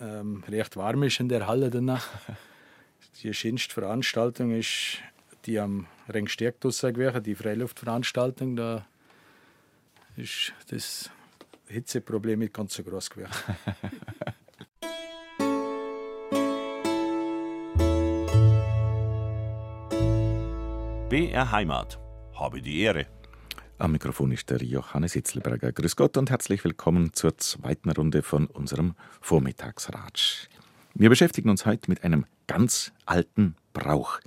ähm, recht warm ist in der Halle danach. Die schönste Veranstaltung ist die am Ringstärk gewesen, die Freiluftveranstaltung. Da ist das Hitzeproblem nicht ganz so groß gewesen. BR Heimat. Habe die Ehre. Am Mikrofon ist der Johannes Hitzelberger. Grüß Gott und herzlich willkommen zur zweiten Runde von unserem Vormittagsratsch. Wir beschäftigen uns heute mit einem ganz alten Brauch.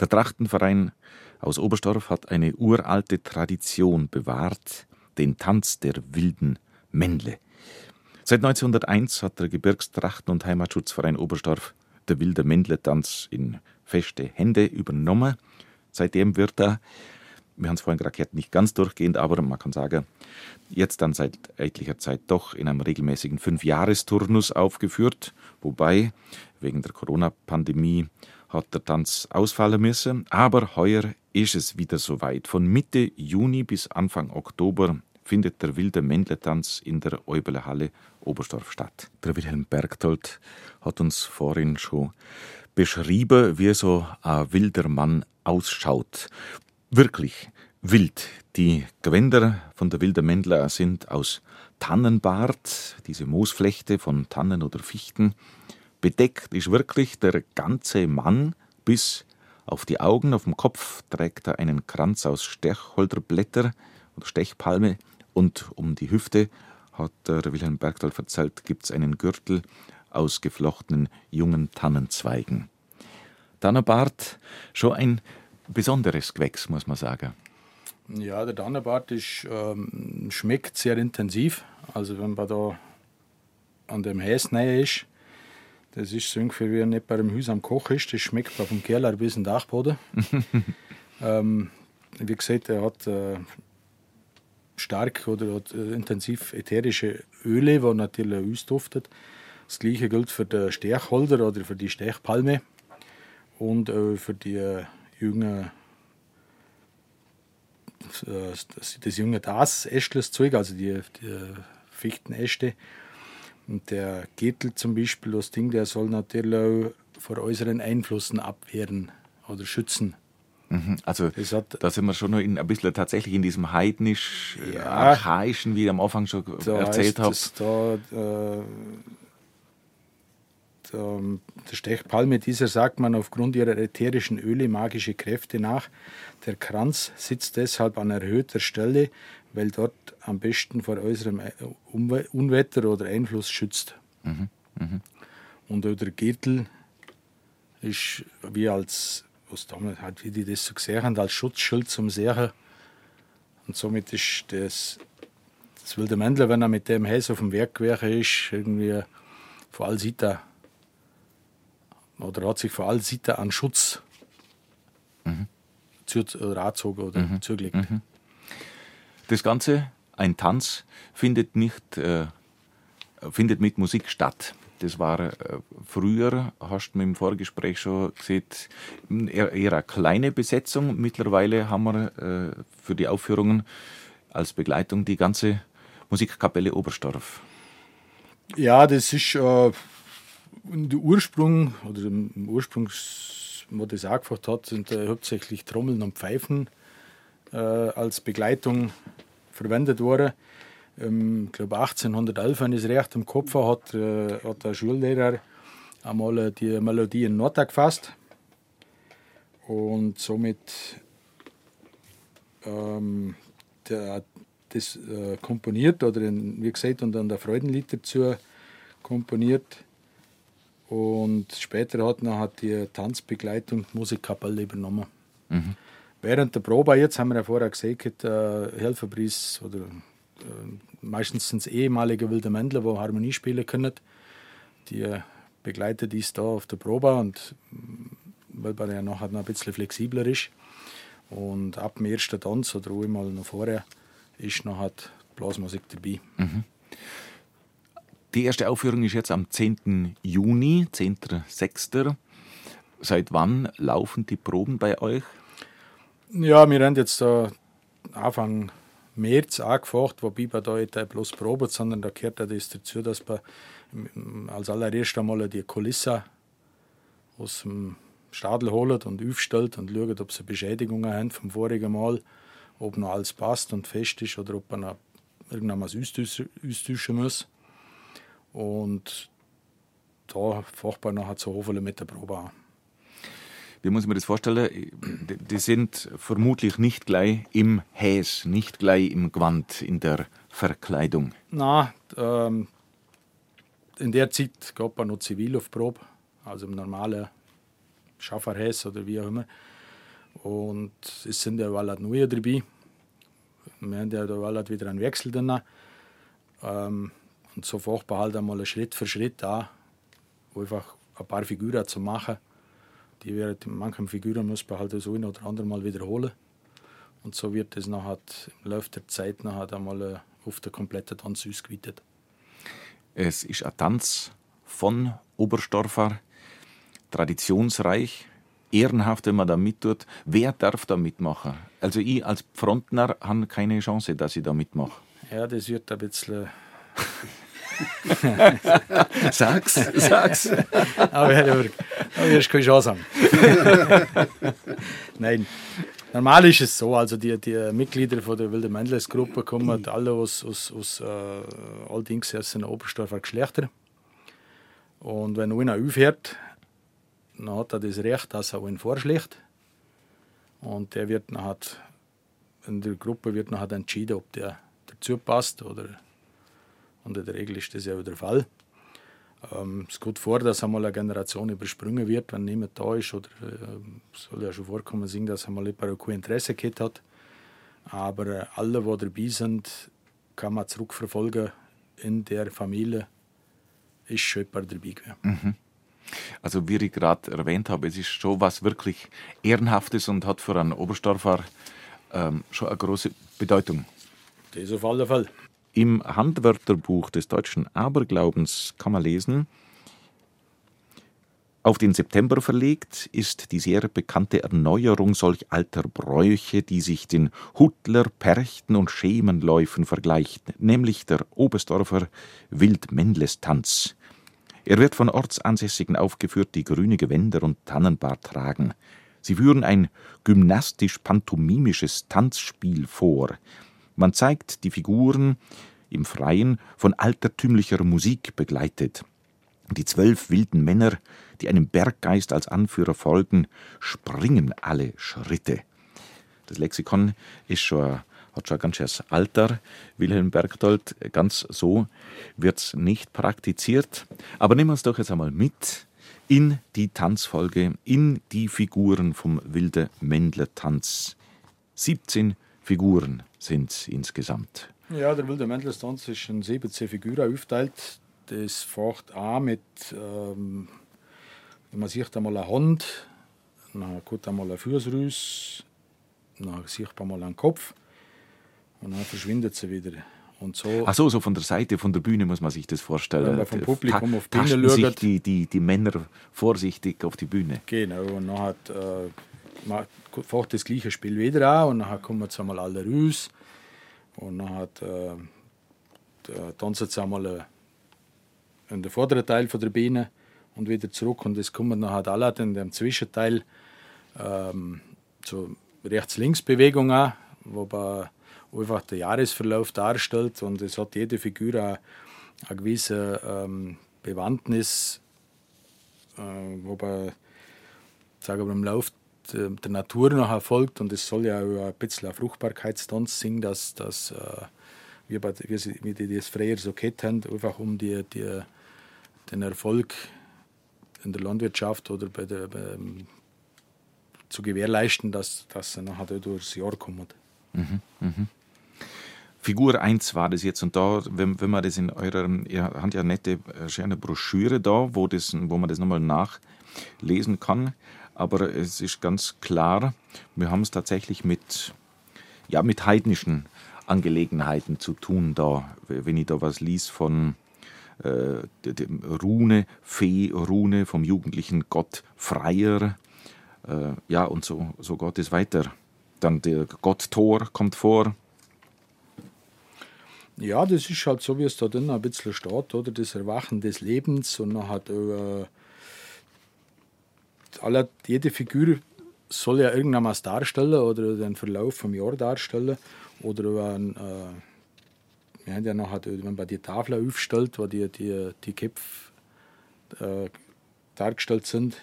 Der Trachtenverein aus Oberstdorf hat eine uralte Tradition bewahrt, den Tanz der wilden Männle. Seit 1901 hat der Gebirgstrachten- und Heimatschutzverein Oberstdorf der wilde Mändle-Tanz in feste Hände übernommen. Seitdem wird er wir haben es vorhin gerade gehört, nicht ganz durchgehend, aber man kann sagen, jetzt dann seit etlicher Zeit doch in einem regelmäßigen Fünfjahresturnus aufgeführt, wobei wegen der Corona-Pandemie hat der Tanz ausfallen müssen, aber heuer ist es wieder soweit. Von Mitte Juni bis Anfang Oktober findet der wilde Mändle-Tanz in der Eubeler Halle Oberstdorf statt. Der Wilhelm Bergtold hat uns vorhin schon beschrieben, wie so ein wilder Mann ausschaut. Wirklich wild. Die Gewänder von der Wilde Mändler sind aus Tannenbart, diese Moosflechte von Tannen oder Fichten. Bedeckt ist wirklich der ganze Mann bis auf die Augen, auf dem Kopf trägt er einen Kranz aus Stechholderblätter oder Stechpalme und um die Hüfte, hat der Wilhelm Bergdahl erzählt, gibt es einen Gürtel aus geflochtenen jungen Tannenzweigen. Tannenbart, schon ein besonderes Gewächs, muss man sagen. Ja, der Dannenbart ist, ähm, schmeckt sehr intensiv. Also wenn man da an dem Häs näher ist, das ist so ungefähr wie nicht bei einem Haus am Koch ist. Das schmeckt vom Keller bis in den Dachboden. ähm, wie gesagt, er hat äh, stark oder hat, äh, intensiv ätherische Öle, wo natürlich ausduftet. Das gleiche gilt für den Stechholder oder für die Stechpalme und äh, für die junge das, das junge Das Zeug, also die, die Fichtenäste. Und der Gürtel zum Beispiel, das Ding, der soll natürlich auch vor äußeren Einflüssen abwehren oder schützen. Mhm, also hat, da sind wir schon noch in, ein bisschen tatsächlich in diesem heidnisch, ja, archaischen, wie ich am Anfang schon erzählt habe. Da, äh, der, der Stechpalme dieser sagt man aufgrund ihrer ätherischen Öle magische Kräfte nach. Der Kranz sitzt deshalb an erhöhter Stelle, weil dort am besten vor äußerem Unwetter oder Einfluss schützt. Mhm, mh. Und auch der Gürtel ist wie als, was damals hat, wie die das so gesehen haben, als Schutzschild zum Sehen. Und somit ist das, das wilde Mändler, wenn er mit dem Häs auf dem Werk gewesen ist, irgendwie vor allem sieht er oder hat sich vor allem sieht er an Schutz mhm. zu, oder angezogen oder mhm. zugelegt. Mhm. Das Ganze, ein Tanz, findet nicht äh, findet mit Musik statt. Das war äh, früher, hast du mir im Vorgespräch schon gesehen, eher, eher eine kleine Besetzung. Mittlerweile haben wir äh, für die Aufführungen als Begleitung die ganze Musikkapelle Oberstorf. Ja, das ist äh, der Ursprung, oder im Ursprung, wo angefragt hat, sind äh, hauptsächlich Trommeln und Pfeifen äh, als Begleitung verwendet worden. Ähm, ich glaube 1811, wenn ich es recht im Kopf habe, hat, äh, hat der Schullehrer einmal die Melodie in Nota gefasst und somit ähm, der, das äh, komponiert oder in, wie gesagt und dann der Freudenlied dazu komponiert und später hat noch hat die Tanzbegleitung die Musikkapelle übernommen. Mhm. Während der Probe jetzt haben wir ja vorher gesagt, äh, Helferpreis oder äh, meistens sind es ehemalige wilde Mändler, die Harmonie spielen können. Die äh, begleitet ist da auf der Probe und mm, weil man ja nachher noch ein bisschen flexibler ist. Und ab dem ersten Tanz oder einmal noch vorher ist noch halt Blasmusik dabei. Mhm. Die erste Aufführung ist jetzt am 10. Juni, 10.06. Seit wann laufen die Proben bei euch? Ja, wir haben jetzt da Anfang März angefangen, wobei man da nicht bloß probt, sondern da gehört das dazu, dass man als allererst einmal die Kulisse aus dem Stadel holt und aufstellt und schaut, ob sie Beschädigungen haben vom vorigen Mal, ob noch alles passt und fest ist oder ob man noch irgendwas austauschen muss. Und da fängt man nachher zu Hofeln mit der Probe an. Wie muss man das vorstellen? Die sind vermutlich nicht gleich im Häs, nicht gleich im Gewand, in der Verkleidung. Na, ähm, in der Zeit geht man noch zivil auf Probe, also im normalen Schafferhäs oder wie auch immer. Und es sind ja alle neue dabei. Wir haben ja da wieder einen Wechsel drin. Ähm, und so fängt man halt einmal Schritt für Schritt an, einfach ein paar Figuren zu machen. Die wird, manchen Figuren muss man halt so ein oder andere Mal wiederholen. Und so wird es nachher im Laufe der Zeit nachher einmal äh, auf der kompletten Tanz ausgeweitet. Es ist ein Tanz von Oberstorfer, traditionsreich, ehrenhaft, wenn man da mittut. Wer darf da mitmachen? Also ich als Frontner habe keine Chance, dass ich da mitmache. Ja, das wird ein bisschen sag's, sag's. aber, aber, aber hast keine Chance haben. Nein. Normal ist es so, also die, die Mitglieder von der Wilde Mendles Gruppe kommen alle aus, aus, aus äh, allerdings aus den Oberstdorfer Geschlechter. Und wenn einer aufhört, dann hat er das Recht, dass er einen vorschlägt. Und der wird nachher, in der Gruppe wird nachher entschieden, ob der dazu passt oder und in der Regel ist das ja auch der Fall. Ähm, es geht vor, dass einmal eine Generation übersprungen wird, wenn niemand da ist. Oder äh, es soll ja schon vorkommen sein, dass einmal jemand kein Interesse gehabt hat. Aber äh, alle, die dabei sind, kann man zurückverfolgen in der Familie, ist schon jemand dabei gewesen. Mhm. Also wie ich gerade erwähnt habe, es ist schon was wirklich Ehrenhaftes und hat für einen Oberstorfer ähm, schon eine große Bedeutung. Das auf alle Fälle. Im Handwörterbuch des deutschen Aberglaubens kann man lesen, auf den September verlegt ist die sehr bekannte Erneuerung solch alter Bräuche, die sich den Huttler, Perchten und Schemenläufen vergleicht, nämlich der Oberstdorfer Wildmännlestanz. Er wird von Ortsansässigen aufgeführt, die grüne Gewänder und Tannenbart tragen. Sie führen ein gymnastisch-pantomimisches Tanzspiel vor. Man zeigt die Figuren im Freien von altertümlicher Musik begleitet. Die zwölf wilden Männer, die einem Berggeist als Anführer folgen, springen alle Schritte. Das Lexikon ist schon, hat schon ein ganz schönes Alter, Wilhelm Bergdold. Ganz so wird es nicht praktiziert. Aber nehmen wir uns doch jetzt einmal mit in die Tanzfolge, in die Figuren vom Wilde Mändler Tanz. 17 Figuren sind es insgesamt. Ja, der Wilde Tanz ist in 17 Figuren aufgeteilt. Das fängt an mit, ähm, man sieht einmal eine Hand, dann kommt einmal ein Fußrüß, dann sieht man mal einen Kopf und dann verschwindet sie wieder. Und so, Ach so, so von der Seite, von der Bühne muss man sich das vorstellen. Wenn man vom Publikum auf die Bühne Bühne sich schaut. die, die, die Männer vorsichtig auf die Bühne. Genau, und dann hat, äh, man fährt das gleiche Spiel wieder an und dann kommen jetzt einmal alle raus. Und dann hat, äh, tanzen sie einmal äh, in den vorderen Teil von der Bühne und wieder zurück. Und es kommen dann halt alle in dem Zwischenteil ähm, so Rechts-Links-Bewegung an, wobei einfach der Jahresverlauf darstellt. Und es hat jede Figur eine, eine gewisse ähm, Bewandtnis, äh, wobei sagen wir, im Lauf der, der Natur noch erfolgt. Und es soll ja ein bisschen ein Fruchtbarkeitstanz singen, dass, dass äh, sie, wie die das früher so gehabt einfach um die, die, den Erfolg in der Landwirtschaft oder bei der, bei, zu gewährleisten, dass, dass sie nachher durchs Jahr kommen. Figur 1 war das jetzt. Und da, wenn, wenn man das in eurer, ihr habt ja eine nette, äh, schöne Broschüre da, wo, das, wo man das nochmal nachlesen kann, aber es ist ganz klar, wir haben es tatsächlich mit, ja, mit heidnischen Angelegenheiten zu tun da, wenn ich da was lies von äh, dem Rune, Fee-Rune vom jugendlichen Gott Freier, äh, ja, und so, so geht es weiter. Dann der Gott Thor kommt vor, Ja, das ist halt so, wie es da drin ein bisschen steht, oder? Das Erwachen des Lebens und dann hat äh, alle, jede Figur soll ja irgendwas darstellen oder den Verlauf vom Jahr darstellen oder ein, äh, wir haben ja noch, wenn man die Tafel aufstellt, wo die, die, die Köpfe äh, dargestellt sind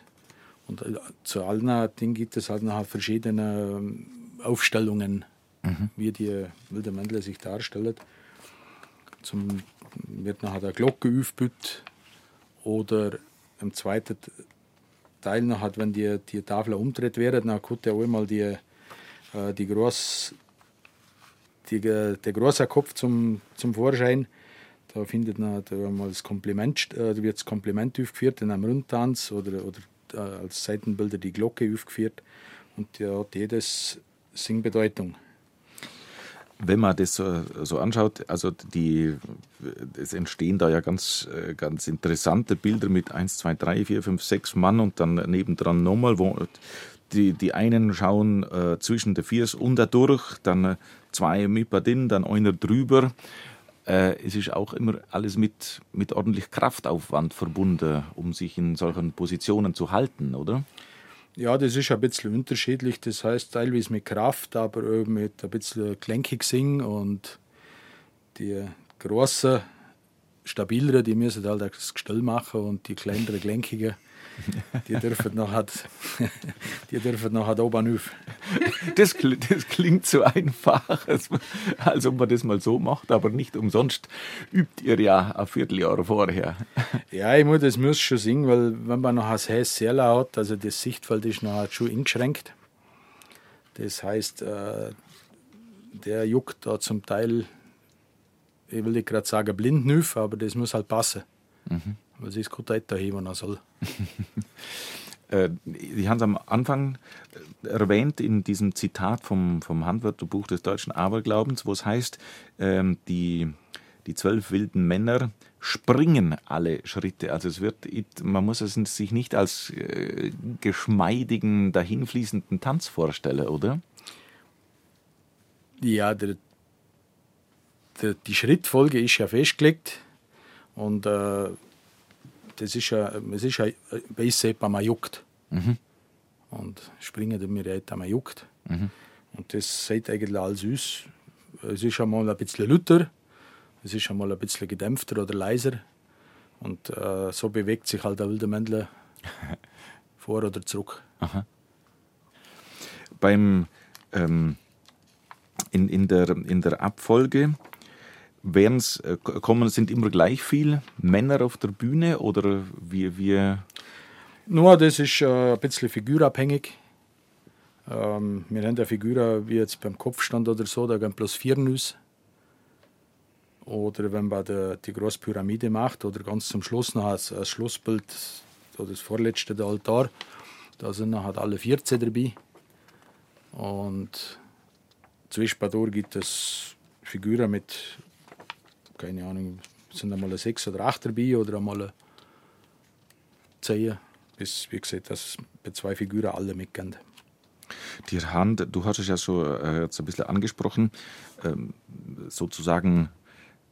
und äh, zu allen Dingen gibt es halt noch verschiedene ähm, Aufstellungen, wie die wilde Mändler sich darstellen. Zum, wird nachher der Glocke aufgebaut oder im zweiten Teil noch hat, wenn die, die Tafel umdreht werden, dann kommt ja auch mal die, äh, die groß, die, der große Kopf zum, zum Vorschein. Da findet man da mal das Kompliment, äh, wird das Kompliment aufgeführt in einem Rundtanz oder, oder äh, als Seitenbilder die Glocke aufgeführt und ja hat jedes Singbedeutung. Wenn man das so, so anschaut, also die, es entstehen da ja ganz, äh, ganz interessante Bilder mit 1, 2, 3, 4, 5, 6 Mann und dann nebendran nochmal, wo die, die einen schauen äh, zwischen den Viers und da durch, dann äh, zwei mit drin, dann einer drüber. Äh, es ist auch immer alles mit, mit ordentlich Kraftaufwand verbunden, um sich in solchen Positionen zu halten, oder? Ja, das ist ein bisschen unterschiedlich. Das heißt teilweise mit Kraft, aber auch mit ein bisschen gelenkig singen. Und die großen, stabileren, die müssen halt das Gestell machen und die kleineren, gelenkigen, die dürfen nachher, die dürfen nachher oben auf. Das, das klingt so einfach, als, ob man das mal so macht, aber nicht umsonst übt ihr ja ein Vierteljahr vorher. Ja, ich muss, das muss schon singen, weil wenn man noch das heiß sehr laut, also das Sichtfeld ist noch schon eingeschränkt. Das heißt, äh, der juckt da zum Teil, ich will nicht gerade sagen blind nüff, aber das muss halt passen. Weil sonst kommt er nicht dahin, wo er soll. Äh, Sie haben es am Anfang äh, erwähnt in diesem Zitat vom, vom Handwörterbuch des deutschen Aberglaubens, wo es heißt, ähm, die, die zwölf wilden Männer springen alle Schritte. Also es wird, man muss es sich nicht als äh, geschmeidigen, dahinfließenden Tanz vorstellen, oder? Ja, der, der, die Schrittfolge ist ja festgelegt und äh, das ist ja, es ist ja, bei uns sagt man, juckt. Mhm. Und springen da mir man juckt. Mhm. Und das sagt eigentlich alles uns. Es ist einmal ein bisschen lauter, es ist einmal ein bisschen gedämpfter oder leiser. Und äh, so bewegt sich halt der wilde Mändler vor oder zurück. Aha. Beim ähm, in, in, der, in der Abfolge Werden's, äh, kommen, sind immer gleich viele Männer auf der Bühne oder wie wir? Nur, das ist äh, ein bisschen figurabhängig. Ähm, wir haben eine Figur wie jetzt beim Kopfstand oder so, da gehen bloß vier Nüsse. Oder wenn man die, die große Pyramide macht oder ganz zum Schluss noch ein, ein Schlussbild das vorletzte der Altar, da sind dann halt alle 14 dabei. Und zwischendurch gibt es Figuren mit keine Ahnung, sind einmal sechs oder acht dabei oder einmal zehn. Bis, wie gesagt, dass bei zwei Figuren alle mitgehen. Die Hand, du hast es ja so äh, jetzt ein bisschen angesprochen, ähm, sozusagen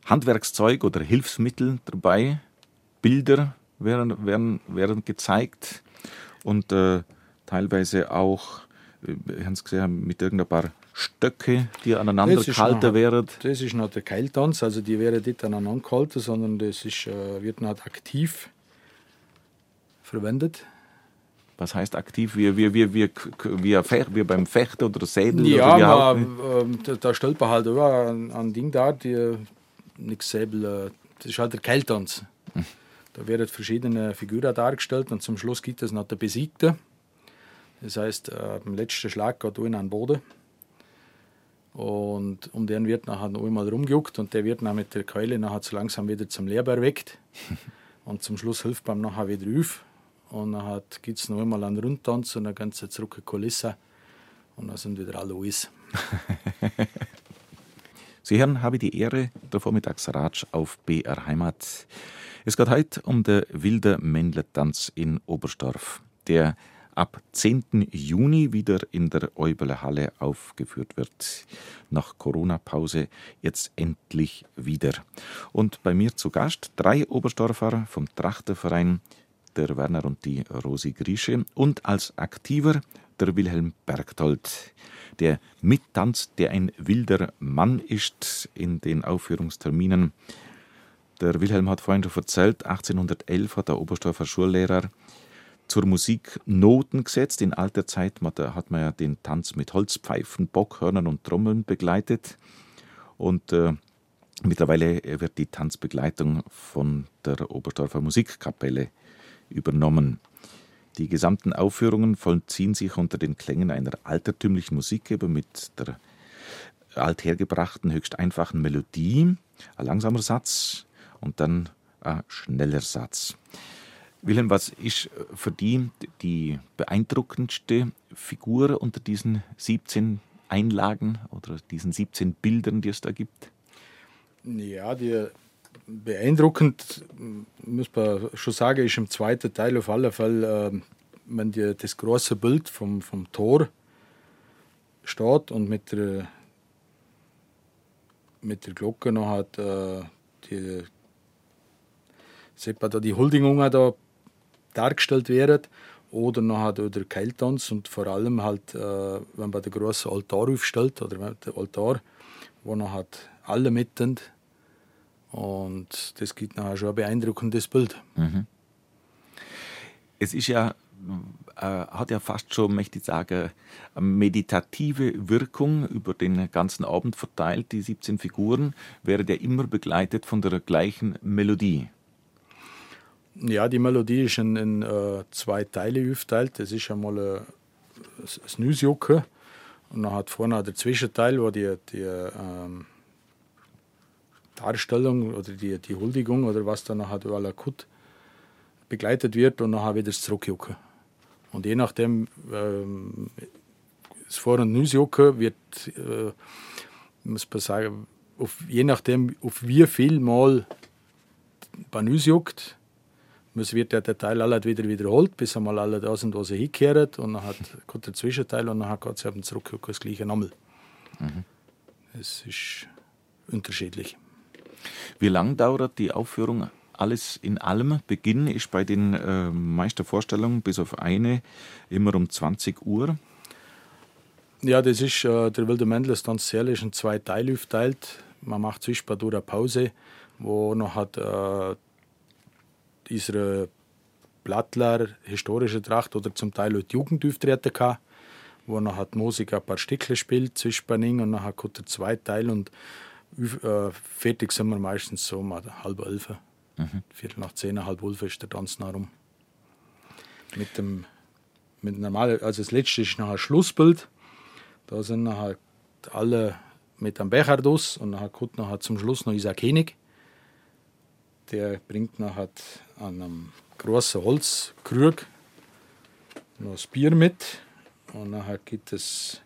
Handwerkszeug oder Hilfsmittel dabei, Bilder werden, werden, werden gezeigt und äh, teilweise auch, äh, wir haben es gesehen, mit irgendein paar Stöcke, die aneinander gehalten werden? Das ist nicht der Keiltanz, also die werden nicht aneinander gehalten, sondern das ist, äh, wird nicht aktiv verwendet. Was heißt aktiv? Wie, wie, wie, wie, wie, wie beim Fechten oder Säbeln? Ja, oder man, äh, da stellt man halt über ein, ein Ding da, die nichts Säbel, äh, das ist halt der Keiltanz. Hm. Da werden verschiedene Figuren dargestellt und zum Schluss gibt es noch der Besiegte. Das heißt, äh, beim letzten Schlag geht er in den Boden und um den wird nachher noch einmal rumgejuckt und der wird dann mit der Keule nachher so langsam wieder zum Leber weckt. und zum Schluss hilft beim nachher wieder auf. Und dann gibt es noch einmal einen Rundtanz und dann ganz zurück eine Kulisse. Und dann sind wieder alle alles. Sie hören, habe ich die Ehre, der Vormittagsratsch auf BR Heimat. Es geht heute um den wilden Mändlertanz in Oberstdorf, der ab 10. Juni wieder in der Eubele Halle aufgeführt wird. Nach Corona-Pause jetzt endlich wieder. Und bei mir zu Gast drei Oberstdorfer vom Trachterverein, der Werner und die Rosi Grische und als Aktiver der Wilhelm Bergtold, der mittanzt, der ein wilder Mann ist in den Aufführungsterminen. Der Wilhelm hat vorhin schon erzählt, 1811 hat der Oberstdorfer Schullehrer zur Musik Noten gesetzt. In alter Zeit hat man ja den Tanz mit Holzpfeifen, Bockhörnern und Trommeln begleitet. Und äh, mittlerweile wird die Tanzbegleitung von der Oberstdorfer Musikkapelle übernommen. Die gesamten Aufführungen vollziehen sich unter den Klängen einer altertümlichen Musik, eben mit der althergebrachten, höchst einfachen Melodie, ein langsamer Satz und dann ein schneller Satz. Wilhelm, was ist für die die beeindruckendste Figur unter diesen 17 Einlagen oder diesen 17 Bildern, die es da gibt? Ja, die beeindruckend, muss man schon sagen, ist im zweiten Teil auf alle Fälle, äh, wenn die, das große Bild vom, vom Tor steht und mit der, mit der Glocke noch hat, äh, die, sieht man da die Huldigungen da dargestellt werden. Oder nachher der Keiltanz und vor allem halt, äh, wenn man den großen Altar aufstellt, oder der Altar, wo noch hat alle mitten und das gibt nachher schon ein beeindruckendes Bild. Mhm. Es ist ja, äh, hat ja fast schon, möchte ich sagen, eine meditative Wirkung über den ganzen Abend verteilt. Die 17 Figuren werden ja immer begleitet von der gleichen Melodie. Ja, die Melodie ist in, in äh, zwei Teile aufgeteilt. Das ist einmal äh, das Nüsjucke und dann hat vorne der Zwischenteil, wo die, die ähm, Darstellung oder die, die Huldigung oder was dann hat überall akut begleitet wird und dann wieder das Zurückjucken. Und je nachdem, ähm, das Vor- und Nusjocken wird, äh, muss man sagen, auf, je nachdem, auf wie viel Mal man ausjuckt, wird der Teil alle wieder wiederholt, bis einmal alle da sind, wo sie hinkehren. Und dann hat, kommt der Zwischenteil und dann geht es eben zurück das gleiche nochmal. Mhm. Es ist unterschiedlich. Wie lange dauert die Aufführung? Alles in allem. Beginn ist bei den äh, meisten Vorstellungen bis auf eine immer um 20 Uhr. Ja, das ist, äh, der Wilde Mendel ist ganz ehrlich in zwei Teile aufteilt. Man macht zwischendurch eine Pause, wo noch hat äh, unsere Blattler historische Tracht oder zum Teil auch die Jugend auftreten kann, wo noch hat Musik ein paar Stücke spielt zwischen und dann kommt der zweite Teil und äh, fertig sind wir meistens so um halb elf. Mhm. Viertel nach zehn, halb elf ist der Tanz nach rum. Mit dem mit normal, also das letzte ist ein Schlussbild. Da sind nachher alle mit einem Becher durch und dann kommt nachher zum Schluss noch Isaac König. Der bringt nachher an einem großen Holzkrug noch das Bier mit und nachher gibt es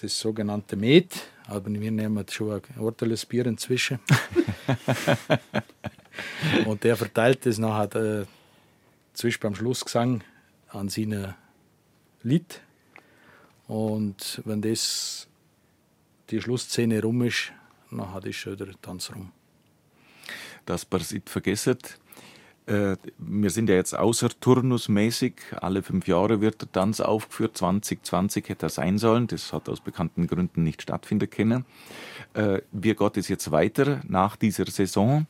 das sogenannte Met, aber wir nehmen schon ein ordentliches Bier inzwischen. und der verteilt das nachher äh, zwischen beim Schlussgesang an seine Lied. Und wenn das die Schlussszene rum ist, dann hat es schon der Tanz rum. Das passiert vergessen. Äh, wir sind ja jetzt außerturnusmäßig. Alle fünf Jahre wird der Tanz aufgeführt. 2020 hätte er sein sollen. Das hat aus bekannten Gründen nicht stattfinden können. Äh, wie geht es jetzt weiter nach dieser Saison?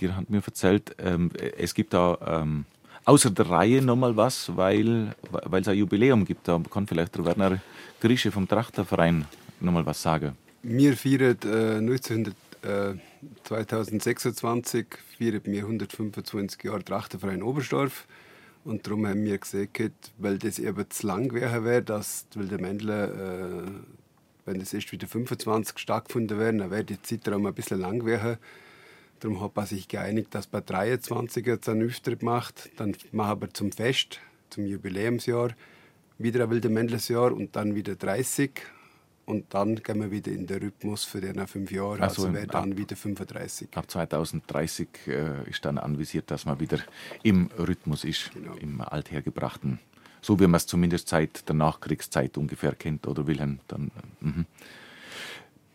Die hat mir erzählt, ähm, es gibt da ähm, außer der Reihe nochmal was, weil, weil es ein Jubiläum gibt. Da kann vielleicht der Werner Grische vom Trachterverein nochmal was sagen. Wir feiern äh, 1900 äh, 2026 feiern wir 125 Jahre Trachtenverein Oberstdorf. Und darum haben wir gesagt, weil das eben zu lang wäre, dass weil der Mendler, äh, wenn das erst wieder 25 stattgefunden wäre, dann wäre die Zeitraum ein bisschen lang werden. Darum hat man sich geeinigt, dass bei 23 jetzt einen Auftritt macht. Dann machen wir zum Fest, zum Jubiläumsjahr, wieder ein Wilde Mendelsjahr und dann wieder 30 und dann gehen wir wieder in den Rhythmus für die fünf Jahre. Also, also wäre dann wieder 35. Ab 2030 äh, ist dann anvisiert, dass man wieder im Rhythmus ist, genau. im althergebrachten. So wie man es zumindest seit der Nachkriegszeit ungefähr kennt, oder Wilhelm? Dann, äh,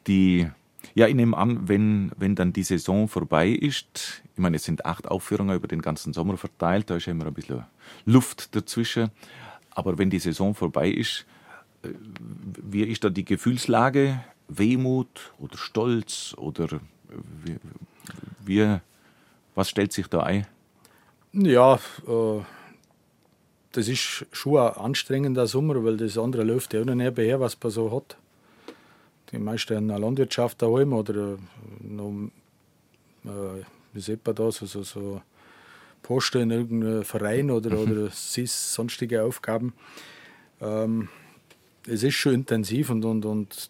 die, ja, ich nehme an, wenn, wenn dann die Saison vorbei ist, ich meine, es sind acht Aufführungen über den ganzen Sommer verteilt, da ist ja immer ein bisschen Luft dazwischen, aber wenn die Saison vorbei ist, wie ist da die Gefühlslage? Wehmut oder Stolz oder wie, wie was stellt sich da ein? Ja, äh, das ist schon ein anstrengender Sommer, weil das andere läuft ja auch noch nebenher, was man so hat. Die meisten haben eine Landwirtschaft daheim oder äh, noch, äh, wie sieht man das, also so Posten in irgendeinem Verein oder, mhm. oder sonstige Aufgaben. Ähm, es ist schon intensiv und, und, und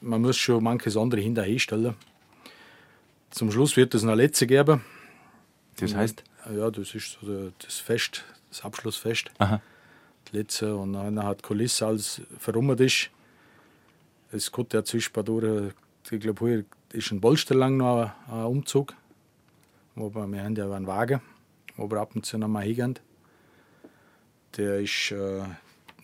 man muss schon manches andere hinterherstellen. Zum Schluss wird es eine letzte geben. Das heißt? Ja, das ist so das Fest, das Abschlussfest. Aha. Das letzte. Und dann hat Kulisse alles verrummert ist. Es kommt ja zwischendurch, ich glaube, hier ist ein Bolster lang noch ein, Umzug. Wir, wir haben ja einen Wagen, wo wir ab und zu noch mal hingehen. Der ist äh,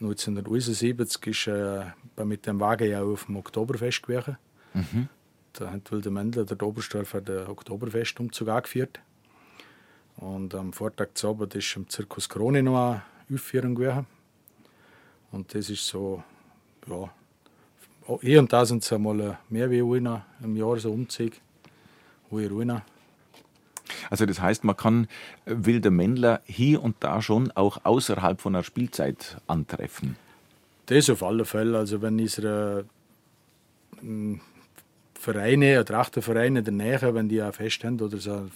1971 ist äh, mit dem Wagen ja auf dem Oktoberfest gewesen. Mhm. Da hat Wilde Mendler, der Oberstdorfer, den Oktoberfestumzug angeführt. Und am Vortag zu Abend ist im Zirkus Krone noch eine Aufführung gewesen. Und das ist so, ja, hier und da sind es einmal mehr wie einer im Jahr so Umzug. Ruiner. Also das heißt, man kann wilde Männler hier und da schon auch außerhalb von einer Spielzeit antreffen. Das auf alle Fälle. Also wenn unsere hm, Vereine, Trachtenvereine der Nähe, wenn die ein Fest haben oder so ein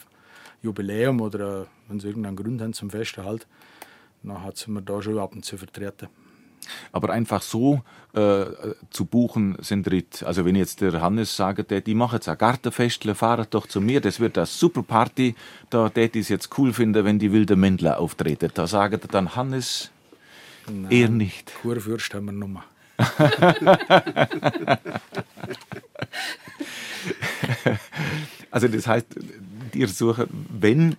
Jubiläum oder wenn sie irgendeinen Grund haben zum Fest halt, dann sind wir da schon ab und zu vertreten. Aber einfach so äh, zu buchen sind Ritt. Also wenn jetzt der Hannes sagt, die machen jetzt ein Gartenfestle, fahrt doch zu mir, das wird eine super Party, da tät es jetzt cool finde, wenn die wilde Mändler auftreten. Da sagt er dann Hannes, Nein, eher nicht. Kurfürst haben wir Nummer. also das heißt, ihr sucht, wenn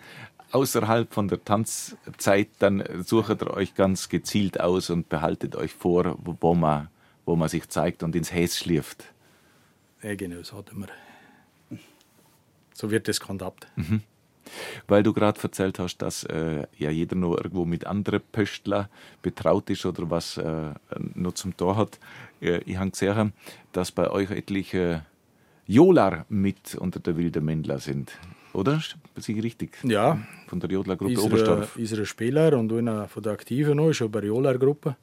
außerhalb von der Tanzzeit, dann sucht ihr euch ganz gezielt aus und behaltet euch vor, wo man, wo man sich zeigt und ins Häs schläft. Ja, genau, so hat immer. So wird das gehandhabt. Mhm. Weil du gerade erzählt hast, dass äh, ja jeder noch irgendwo mit anderen Pöstler betraut ist oder was äh, noch zum Tor hat. Äh, ich habe gesehen, dass bei euch etliche Jolar mit unter der wilden Mändler sind. Oder? Ist ich richtig? Ja. Von der Jodlergruppe Oberstdorf. Unsere Spieler und einer von der Aktiven noch ist auch bei der Jodlergruppe.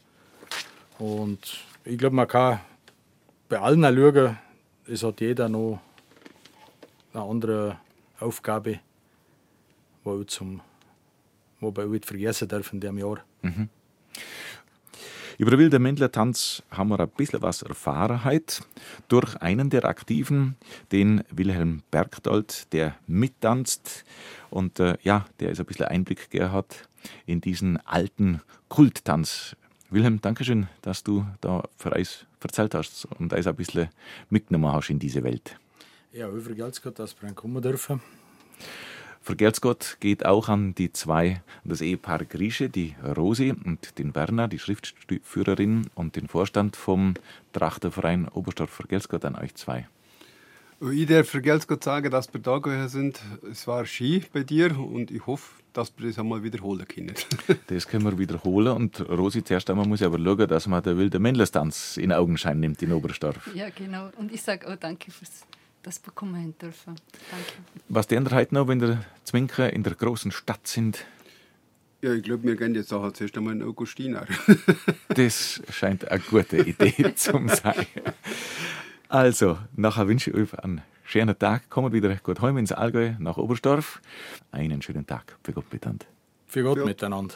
Und ich glaube, man kann bei allen schauen, es hat jeder noch eine andere Aufgabe, die wir, zum, wo wir vergessen dürfen in diesem Jahr. Mhm. Über Wilder Mändler Tanz haben wir ein bisschen was Erfahrenheit durch einen der Aktiven, den Wilhelm Bergdold, der mittanzt und äh, ja, der ist ein bisschen Einblick gehabt in diesen alten Kulttanz. Wilhelm, danke schön, dass du da für uns erzählt hast und uns ein bisschen mitgenommen hast in diese Welt. Ja, übrigens, dass wir kommen dürfen. Vergelt's Gott geht auch an die zwei, das Ehepaar Grieche, die Rosi und den Werner, die Schriftführerin und den Vorstand vom Trachterverein Oberstdorf. Vergelt's Gott an euch zwei. Ich darf vergelt's Gott sagen, dass wir da gewesen sind. Es war Ski bei dir und ich hoffe, dass wir das einmal wiederholen können. das können wir wiederholen. Und Rosi, zuerst einmal muss ich aber schauen, dass man den wilden Männlerstanz in Augenschein nimmt in Oberstdorf. Ja, genau. Und ich sage auch danke fürs das bekommen dürfen. Danke. Was die anderen heute noch, wenn der Zwinker in der großen Stadt sind? Ja, ich glaube, wir gehen jetzt auch zuerst einmal in Augustiner. das scheint eine gute Idee zu sein. Also, nachher wünsche ich euch einen schönen Tag. Kommt wieder gut heim ins Allgäu nach Oberstdorf. Einen schönen Tag. Für Gott miteinander. Für Gott ja. miteinander.